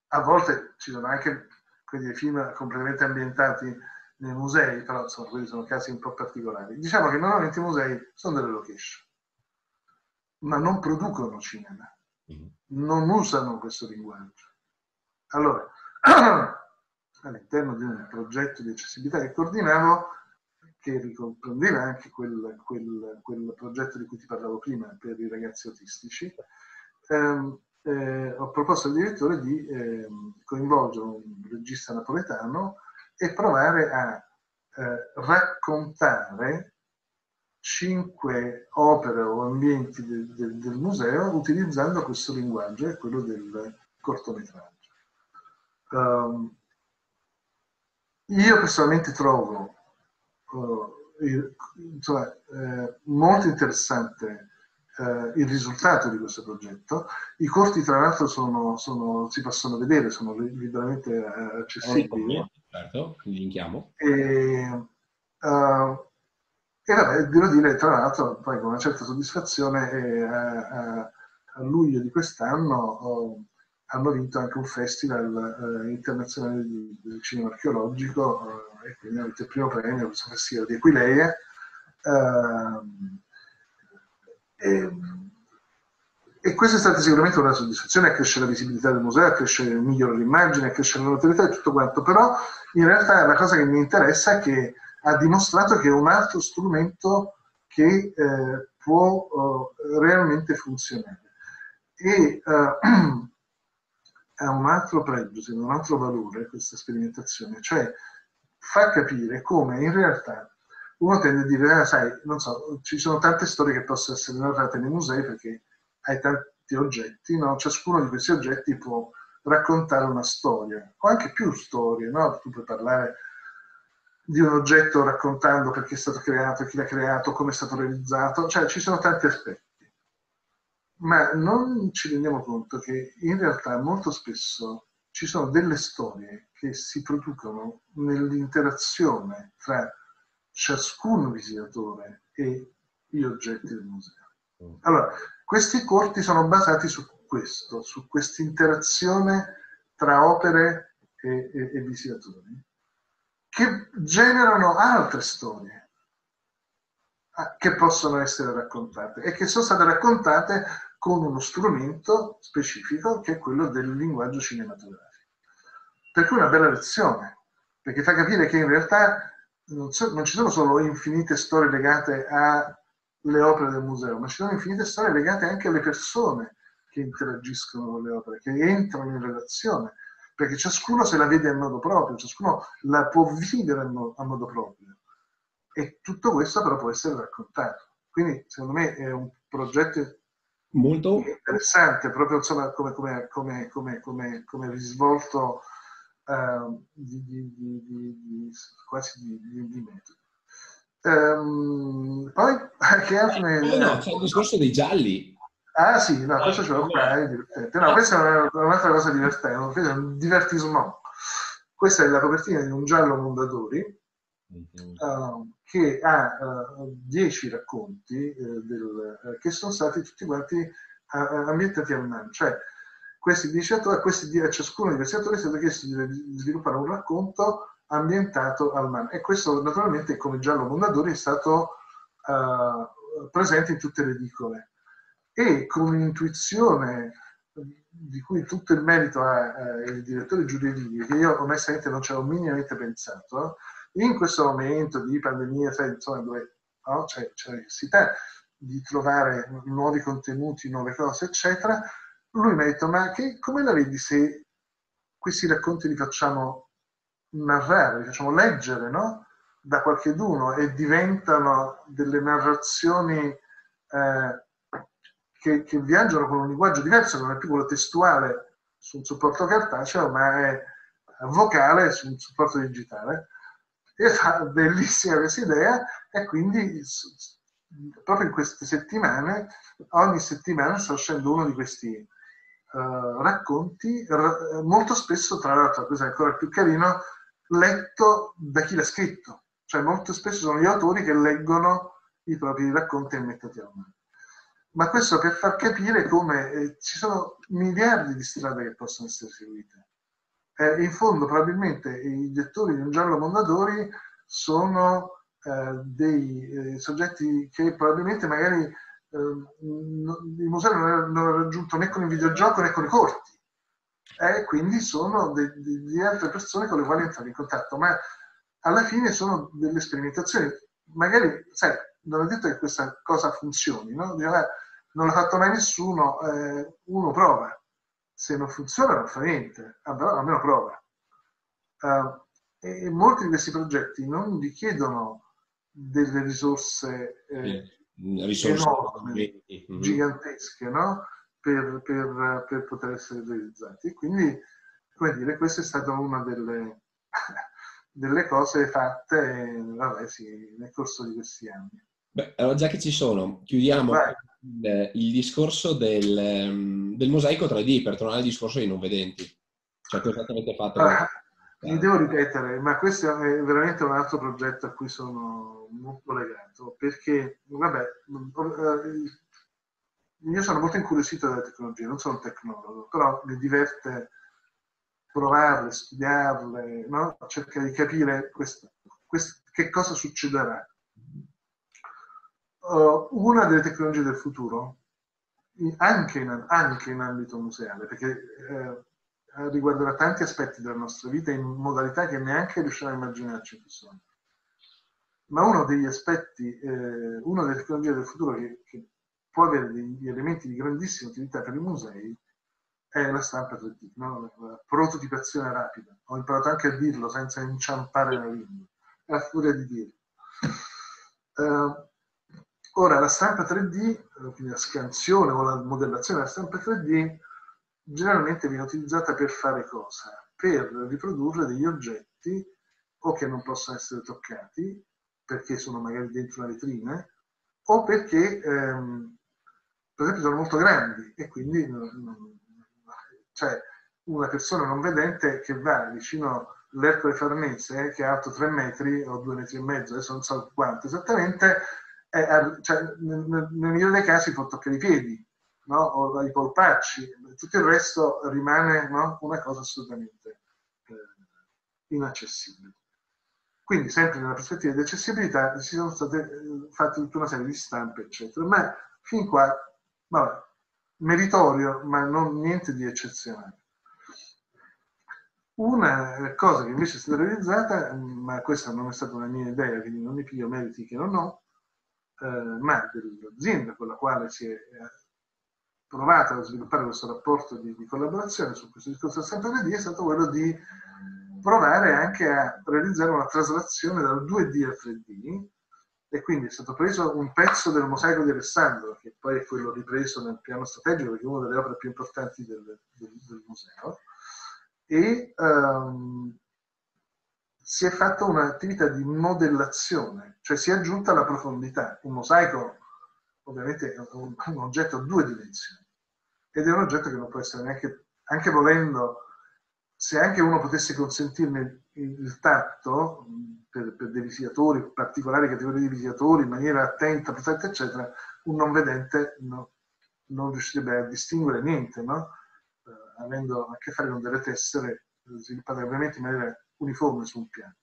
A volte ci sono anche quindi, film completamente ambientati nei musei, però insomma, quelli sono casi un po' particolari. Diciamo che normalmente i musei sono delle location, ma non producono cinema, mm-hmm. non usano questo linguaggio. Allora, all'interno di un progetto di accessibilità che coordinavo, che ricomprendeva anche quel, quel, quel, progetto di cui ti parlavo prima per i ragazzi autistici, ehm, eh, ho proposto al direttore di eh, coinvolgere un regista napoletano e provare a eh, raccontare cinque opere o ambienti del, del, del, museo utilizzando questo linguaggio, quello del cortometraggio. Um, io personalmente trovo uh, il, insomma, eh, molto interessante eh, il risultato di questo progetto. I corti, tra l'altro, sono, sono, si possono vedere, sono liberamente eh, accessibili. Certo, li linkiamo. E, uh, e vabbè, devo dire, tra l'altro, poi con una certa soddisfazione, eh, a, a, luglio di quest'anno oh, hanno vinto anche un festival eh, internazionale di, di, cinema archeologico eh, e quindi vinto il primo premio, questo festival di Aquileia. Uh, e, e, questa è stata sicuramente una soddisfazione, accresce la visibilità del museo, accresce, migliora l'immagine, accresce la notorietà e tutto quanto, però in realtà la cosa che mi interessa è che ha dimostrato che è un altro strumento che eh, può uh, realmente funzionare. E uh, ha un altro pregio, un altro valore questa sperimentazione, cioè fa capire come in realtà uno tende a dire, ah, sai, non so, ci sono tante storie che possono essere narrate nei musei perché hai tanti oggetti, no? ciascuno di questi oggetti può raccontare una storia, o anche più storie, no? tu puoi parlare di un oggetto raccontando perché è stato creato, chi l'ha creato, come è stato realizzato, cioè ci sono tanti aspetti. Ma non ci rendiamo conto che in realtà molto spesso ci sono delle storie che si producono nell'interazione tra ciascun visitatore e gli oggetti del museo. Mm. Allora, questi corti sono basati su questo, su questa interazione tra opere e, e, e visitatori, che generano altre storie ah, che possono essere raccontate e che sono state raccontate con uno strumento specifico che è quello del linguaggio cinematografico. Per cui una bella lezione, perché fa capire che in realtà non, so, non, ci sono solo infinite storie legate alle opere del museo, ma ci sono infinite storie legate anche alle persone che interagiscono con le opere, che entrano in relazione, perché ciascuno se la vede a modo proprio, ciascuno la può vivere a modo, a modo proprio. E tutto questo però può essere raccontato. Quindi secondo me è un progetto molto interessante, proprio insomma, come, come, come, come, come risvolto uh, di, di, di, quasi di, metodo. Um, poi che altro ne... No, no, c'è il discorso dei gialli. Ah sì, no, questo ce l'ho qua, è divertente. No, questa è un'altra cosa divertente, è un divertissement. Questa è la copertina di un giallo Mondadori, uh, che ha uh, dieci racconti uh, del, che sono stati tutti quanti ambientati al NAN, cioè questi dieci attori, questi, a ciascuno di questi attori è stato chiesto di sviluppare un racconto ambientato al man. E questo naturalmente, come Giallo Mondadori, è stato uh, presente in tutte le edicole. E con un'intuizione di cui tutto il merito ha eh, il direttore Giuliani, che io onestamente non ci avevo minimamente pensato, in questo momento di pandemia, sai, insomma, dove no, c'è, c'è necessità di trovare nuovi contenuti, nuove cose, eccetera, lui mi ha detto, ma che, come la vedi se questi racconti li facciamo narrare, li facciamo leggere, no? Da qualcheduno e diventano delle narrazioni eh, che, che, viaggiano con un linguaggio diverso, non è più quello testuale su un supporto cartaceo, ma è vocale su un supporto digitale. E fa bellissima questa idea e quindi proprio in queste settimane, ogni settimana sta uscendo uno di questi uh, racconti, r- molto spesso, tra l'altro, questo è ancora più carino, letto da chi l'ha scritto. Cioè molto spesso sono gli autori che leggono i propri racconti ammettati a mano. Ma questo per far capire come eh, ci sono miliardi di strade che possono essere seguite. Eh, in fondo probabilmente i lettori di un giallo Mondadori sono eh, dei eh, soggetti che probabilmente magari il museo non ha raggiunto né con il videogioco né con i corti e quindi sono di altre persone con le quali entrare in contatto, ma alla fine sono delle sperimentazioni. Magari, sai, non è detto che questa cosa funzioni, no? Non l'ha fatto mai nessuno, eh, uno prova. Se non funziona non fa niente, però almeno prova. Uh, e molti di questi progetti non richiedono delle risorse eh, risorse enormi, mm-hmm. gigantesche, no? per, per, per, poter essere realizzati. Quindi, come dire, questa è stata una delle, delle cose fatte vabbè, sì, nel corso di questi anni. Beh, allora già che ci sono, chiudiamo il, il, discorso del, ehm, del, mosaico 3D per tornare al discorso dei non vedenti. Cioè, cosa avete fatto? Ah, mi devo ripetere, ma questo è veramente un altro progetto a cui sono molto legato, perché, vabbè, eh, io sono molto incuriosito dalle tecnologie, non sono un tecnologo, però mi diverte provarle, studiarle, no? cercare di capire questo, questo, che cosa succederà. Uh, una delle tecnologie del futuro, anche in, anche in ambito museale, perché eh, riguarderà tanti aspetti della nostra vita in modalità che neanche riusciamo a immaginarci in questo momento. Ma uno degli aspetti, eh, una delle tecnologie del futuro che, che, può avere degli elementi di grandissima utilità per i musei è la stampa 3D, no? la prototipazione rapida. Ho imparato anche a dirlo senza inciampare la lingua, è la furia di dirlo. Uh, ora, la stampa 3D, eh, quindi la scansione o la modellazione della stampa 3D, generalmente viene utilizzata per fare cosa? Per riprodurre degli oggetti o che non possono essere toccati perché sono magari dentro una vetrina o perché ehm, per esempio sono molto grandi e quindi non, cioè una persona non vedente che va vicino all'Ercole Farnese che è alto 3 metri o 2 metri e mezzo, adesso non so quanto esattamente, è, cioè, nel, nel migliore dei casi può toccare i piedi no? o dai polpacci, tutto il resto rimane no? una cosa assolutamente eh, inaccessibile. Quindi, sempre nella prospettiva di accessibilità, si sono state eh, fatte tutta una serie di stampe, eccetera. Ma fin qua, vabbè, meritorio, ma non niente di eccezionale. Una cosa che invece è stata realizzata, ma questa non è stata una mia idea, quindi non mi piglio meriti che non ho, eh, ma dell'azienda con la quale si è provato a sviluppare questo rapporto di, di collaborazione su questo discorso 3D è stato quello di provare anche a realizzare una traslazione dal 2D al 3D e quindi è stato preso un pezzo del mosaico di Alessandro, che poi è quello ripreso nel piano strategico, perché è una delle opere più importanti del, del, del museo, e um, si è fatta un'attività di modellazione, cioè si è aggiunta la profondità. Un mosaico ovviamente è un, un oggetto a due dimensioni ed è un oggetto che non può essere neanche, anche volendo, se anche uno potesse consentirne il, tatto per, per, dei visitatori, particolari categorie di visitatori, in maniera attenta, protetta, eccetera, un non vedente no, non riuscirebbe a distinguere niente, no? eh, avendo a che fare con delle tessere sviluppate ovviamente in maniera uniforme su un piano.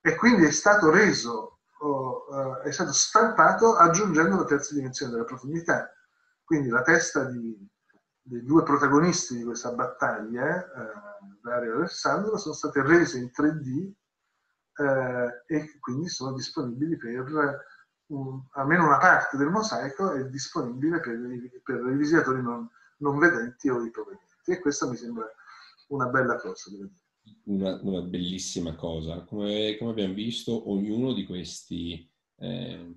E quindi è stato reso, oh, eh, è stato stampato aggiungendo la terza dimensione della profondità. Quindi la testa di, dei due protagonisti di questa battaglia, eh, Dario e Alessandro, sono state rese in 3D eh, e quindi sono disponibili per un, almeno una parte del mosaico è disponibile per, per i visitatori non, non, vedenti o ipovedenti e questa mi sembra una bella cosa. Una, una, bellissima cosa. Come, come, abbiamo visto, ognuno di questi, eh,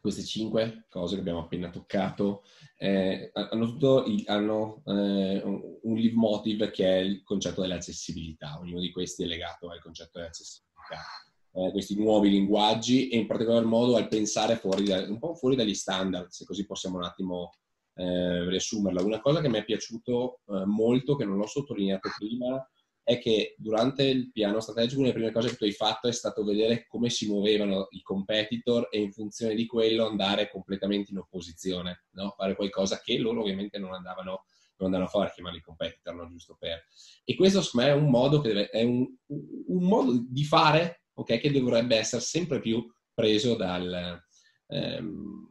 queste cinque cose che abbiamo appena toccato eh, hanno, tutto il, hanno eh, un leitmotiv che è il concetto dell'accessibilità. Ognuno di questi è legato al concetto dell'accessibilità eh, questi nuovi linguaggi e in particolar modo al pensare fuori da, un po' fuori dagli standard, se così possiamo un attimo eh, riassumerla. Una cosa che mi è piaciuto eh, molto, che non ho sottolineato prima, è che durante il piano strategico una delle prime cose che tu hai fatto è stato vedere come si muovevano i competitor e in funzione di quello andare completamente in opposizione, no? fare qualcosa che loro ovviamente non andavano, non andavano a fare, chiamarli competitor, no? giusto per. E questo secondo me è un modo, deve, è un, un modo di fare okay, che dovrebbe essere sempre più preso, dal, ehm,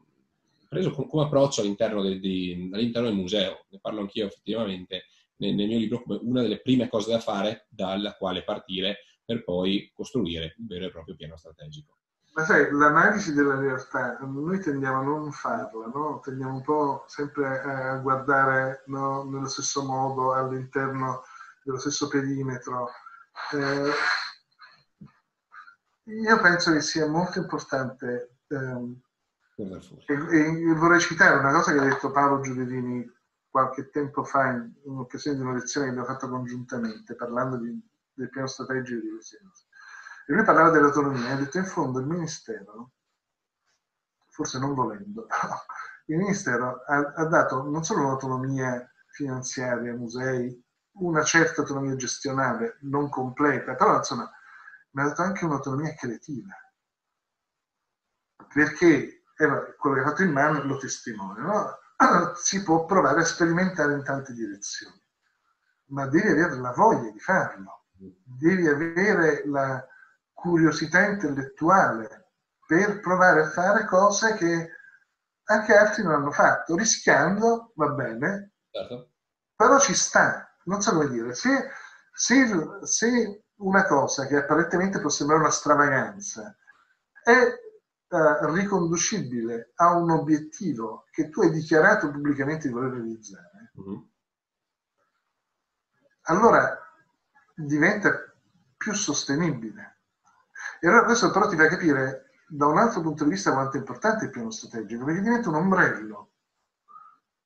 preso come approccio all'interno del, di, all'interno del, museo. Ne parlo anch'io effettivamente nel, nel, mio libro come una delle prime cose da fare dalla quale partire per poi costruire un vero e proprio piano strategico. Ma sai, l'analisi della realtà, noi tendiamo a non farla, no? tendiamo un po' sempre a guardare no? nello stesso modo, all'interno dello stesso perimetro. Eh, io penso che sia molto importante, ehm, e, e, vorrei citare una cosa che ha detto Paolo Giuliani qualche tempo fa in, in occasione di una lezione che abbiamo fatto congiuntamente, parlando di, del piano strategico di cose. E lui parlava dell'autonomia, ha detto in fondo il Ministero, forse non volendo, il Ministero ha, ha dato non solo un'autonomia finanziaria ai musei, una certa autonomia gestionale, non completa, però insomma mi ha dato anche un'autonomia creativa. Perché eh, quello che ha fatto il man lo testimonia, no? Si può provare a sperimentare in tante direzioni, ma devi avere la voglia di farlo, devi avere la curiosità intellettuale per provare a fare cose che anche altri non hanno fatto, rischiando, va bene, certo. però ci sta, non so come dire, se, se, se una cosa che apparentemente può sembrare una stravaganza è eh, riconducibile a un obiettivo che tu hai dichiarato pubblicamente di voler realizzare, mm-hmm. allora diventa più sostenibile. E allora questo però ti fa capire da un altro punto di vista quanto è importante il piano strategico, perché diventa un ombrello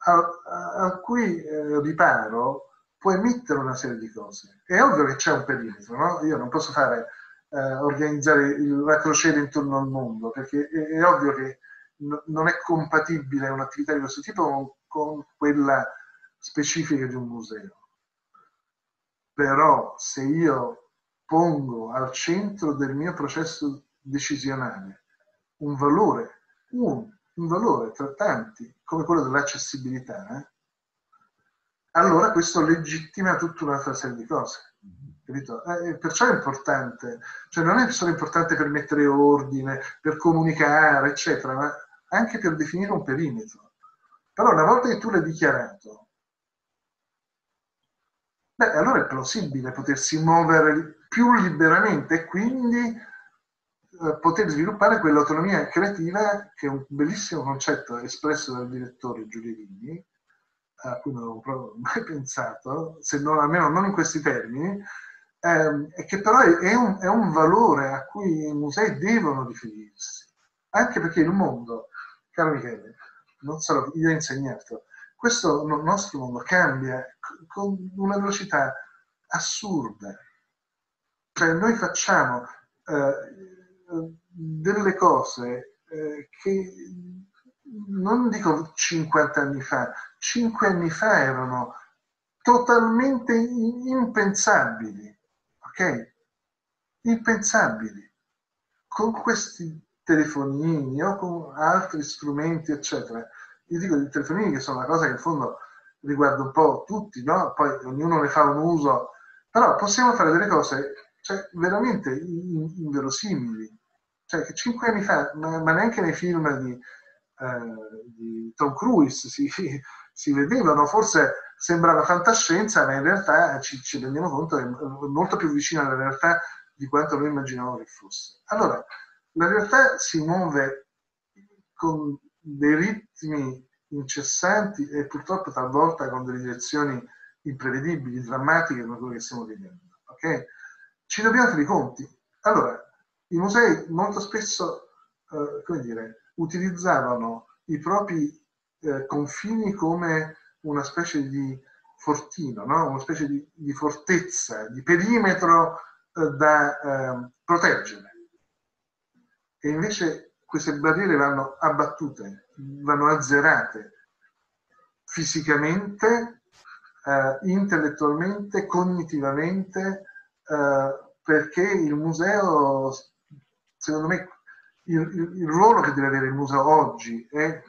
al cui eh, riparo puoi mettere una serie di cose. È ovvio che c'è un perimetro, no? Io non posso fare, eh, organizzare la crociera intorno al mondo, perché è, è ovvio che n- non è compatibile un'attività di questo tipo con, con quella specifica di un museo. Però se io pongo al centro del mio processo decisionale un valore, un, un valore tra tanti, come quello dell'accessibilità, eh, allora questo legittima tutta un'altra serie di cose. Capito? Eh, perciò è importante, cioè non è solo importante per mettere ordine, per comunicare, eccetera, ma anche per definire un perimetro. Però una volta che tu l'hai dichiarato, beh, allora è plausibile potersi muovere più liberamente e quindi eh, poter sviluppare quell'autonomia creativa che è un bellissimo concetto espresso dal direttore Giulierini, a cui non avevo mai pensato, se non, almeno non in questi termini, ehm, e che però è un, è un, valore a cui i musei devono riferirsi, anche perché il mondo, caro Michele, non solo io ho insegnato, questo nostro mondo cambia con una velocità assurda. Cioè noi facciamo eh, delle cose eh, che non dico 50 anni fa, 5 anni fa erano totalmente impensabili, Impensabili. Con questi telefonini o con altri strumenti, eccetera, io dico i telefonini che sono una cosa che in fondo riguarda un po' tutti, no? Poi ognuno ne fa un uso, però possiamo fare delle cose cioè, veramente inverosimili. Cioè, che cinque anni fa, ma, ma neanche nei film di, eh, di Tom Cruise si, si, vedevano, forse sembrava fantascienza, ma in realtà ci, ci rendiamo conto che è molto più vicina alla realtà di quanto noi immaginavamo che fosse. Allora, la realtà si muove con dei ritmi incessanti e purtroppo talvolta con delle direzioni imprevedibili, drammatiche come quelle che stiamo vivendo. Okay? Ci dobbiamo fare i conti. Allora, i musei molto spesso, eh, come dire, utilizzavano i propri eh, confini come una specie di fortino, no? una specie di, di, fortezza, di perimetro eh, da eh, proteggere. E invece queste barriere vanno abbattute, vanno azzerate fisicamente, eh, intellettualmente, cognitivamente, eh, perché il museo, secondo me, il, il, ruolo che deve avere il museo oggi è,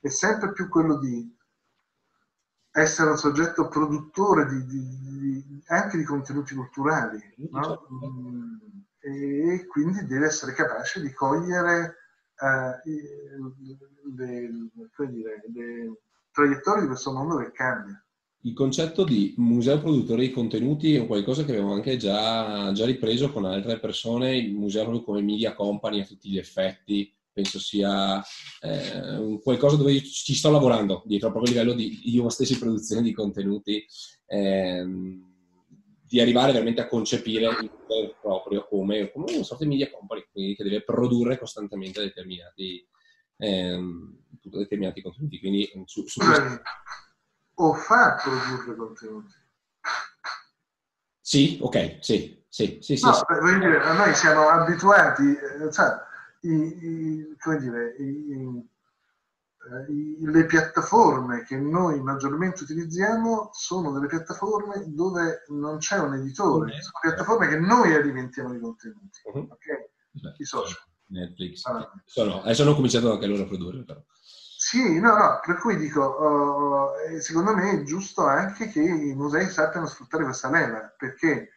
è sempre più quello di essere un soggetto produttore di, di, di, anche di contenuti culturali no? Certo. Mm, e quindi deve essere capace di cogliere eh, le, dire, le traiettorie di questo mondo che cambia. Il concetto di museo produttore di contenuti è qualcosa che abbiamo anche già, già ripreso con altre persone, il museo proprio come media company a tutti gli effetti, penso sia eh, qualcosa dove ci sto lavorando dietro, proprio a livello di io stessi produzione di contenuti, eh, di arrivare veramente a concepire il proprio come, come una sorta di media company, quindi che deve produrre costantemente determinati, eh, determinati contenuti. Quindi su, su questo o fa produrre contenuti. Sì, ok, sì, sì, sì. sì, no, sì. Dire, noi siamo abituati, eh, cioè, i, i, come dire, eh, le piattaforme che noi maggiormente utilizziamo sono delle piattaforme dove non c'è un editore, okay. sono piattaforme che noi alimentiamo i contenuti, uh-huh. ok? I social. Netflix. Ah. Sono, adesso hanno cominciato anche loro a produrre, però. Sì, no, no, per cui dico, uh, secondo me è giusto anche che i musei sappiano sfruttare questa leva, perché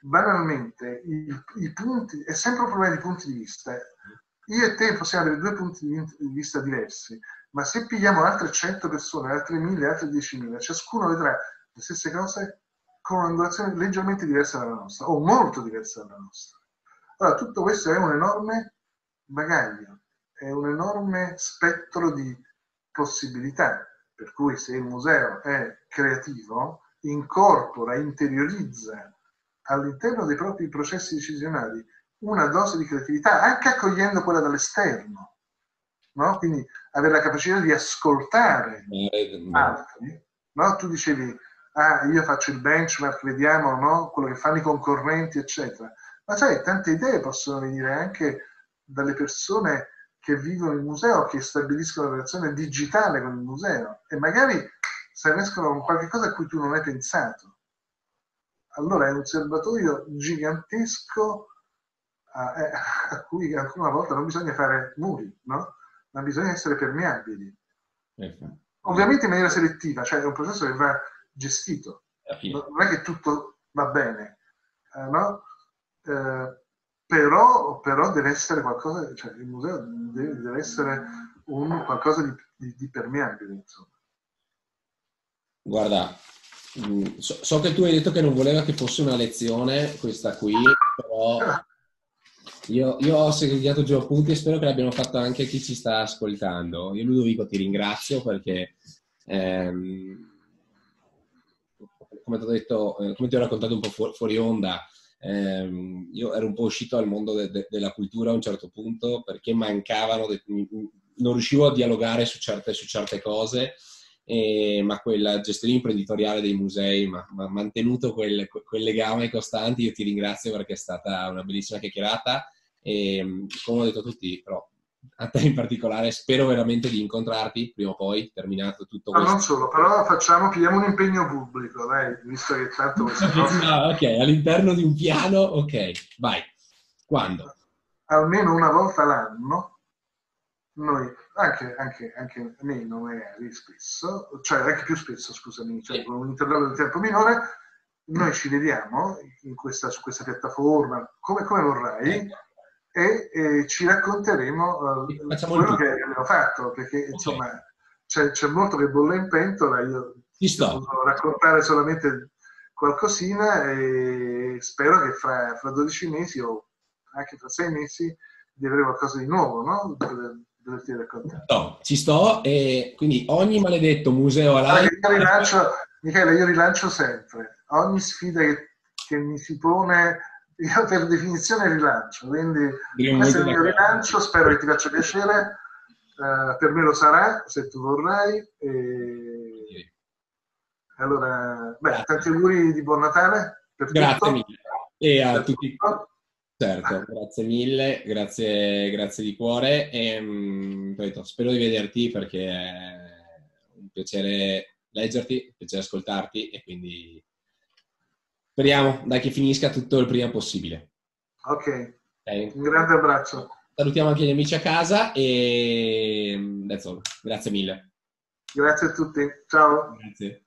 banalmente i, i punti, è sempre un problema di punti di vista. Io e te possiamo avere due punti di vista diversi, ma se pigliamo altre 100 persone, altre 1000, altre 10.000, ciascuno vedrà le stesse cose con un'angolazione leggermente diversa dalla nostra, o molto diversa dalla nostra. Allora, tutto questo è un enorme bagaglio è un enorme spettro di possibilità, per cui se il museo è creativo, incorpora, interiorizza all'interno dei propri processi decisionali una dose di creatività, anche accogliendo quella dall'esterno. No? Quindi avere la capacità di ascoltare altri. No? Tu dicevi, ah, io faccio il benchmark, vediamo no? quello che fanno i concorrenti, eccetera. Ma sai, tante idee possono venire anche dalle persone che vivono il museo, che stabiliscono una relazione digitale con il museo e magari se riescono con qualcosa a cui tu non hai pensato. Allora è un serbatoio gigantesco a, eh, a cui ancora una volta non bisogna fare muri, no? ma bisogna essere permeabili. Ecco. Ovviamente in maniera selettiva, cioè è un processo che va gestito. Non è che tutto va bene, eh, no? eh, però, però, deve essere qualcosa, cioè il museo deve, deve essere un qualcosa di, di, di permeabile, insomma. Guarda, mm, so, so, che tu hai detto che non voleva che fosse una lezione questa qui, però io, io ho segregato giù appunti e spero che l'abbiano fatto anche chi ci sta ascoltando. Io Ludovico ti ringrazio perché, ehm, come ti ho detto, eh, come ti ho raccontato un po' fuori, fuori onda, ehm, io ero un po' uscito dal mondo de- de- della cultura a un certo punto perché mancavano, de- non riuscivo a dialogare su certe, su certe cose, eh, ma quella gestione imprenditoriale dei musei mi ha mantenuto quel, quel legame costante. Io ti ringrazio perché è stata una bellissima chiacchierata e come ho detto a tutti, però a te in particolare, spero veramente di incontrarti prima o poi, terminato tutto questo. Ma non solo, però facciamo, chiediamo un impegno pubblico, dai, visto che tanto queste cose... no, ok, all'interno di un piano, ok, vai. Quando? Almeno una volta l'anno noi, anche, anche, anche meno magari spesso, cioè anche più spesso, scusami, cioè con un intervallo di tempo minore, noi ci vediamo questa, su questa piattaforma come, come vorrai e, e, ci racconteremo uh, quello che abbiamo fatto, perché okay. insomma c'è, c'è, molto che bolle in pentola, io posso raccontare solamente qualcosina e spero che fra, fra 12 mesi o anche tra 6 mesi di avere qualcosa di nuovo, no? Doverti raccontare. No, ci sto e quindi ogni maledetto museo all'anno... Io rilancio, Michele, io rilancio sempre, ogni sfida che, che mi si pone io per definizione rilancio, quindi questo è il mio rilancio, spero che ti faccia piacere, uh, per me lo sarà se tu vorrai. E... Allora, beh, tanti auguri di buon Natale. grazie tutto. mille. E a per tutti. Tutto. Certo, grazie mille, grazie, grazie di cuore e mh, mm, spero di vederti perché è un piacere leggerti, un piacere ascoltarti e quindi speriamo dai che finisca tutto il prima possibile. Ok, okay. un grande abbraccio. Salutiamo anche gli amici a casa e that's all. Grazie mille. Grazie a tutti. Ciao. Grazie.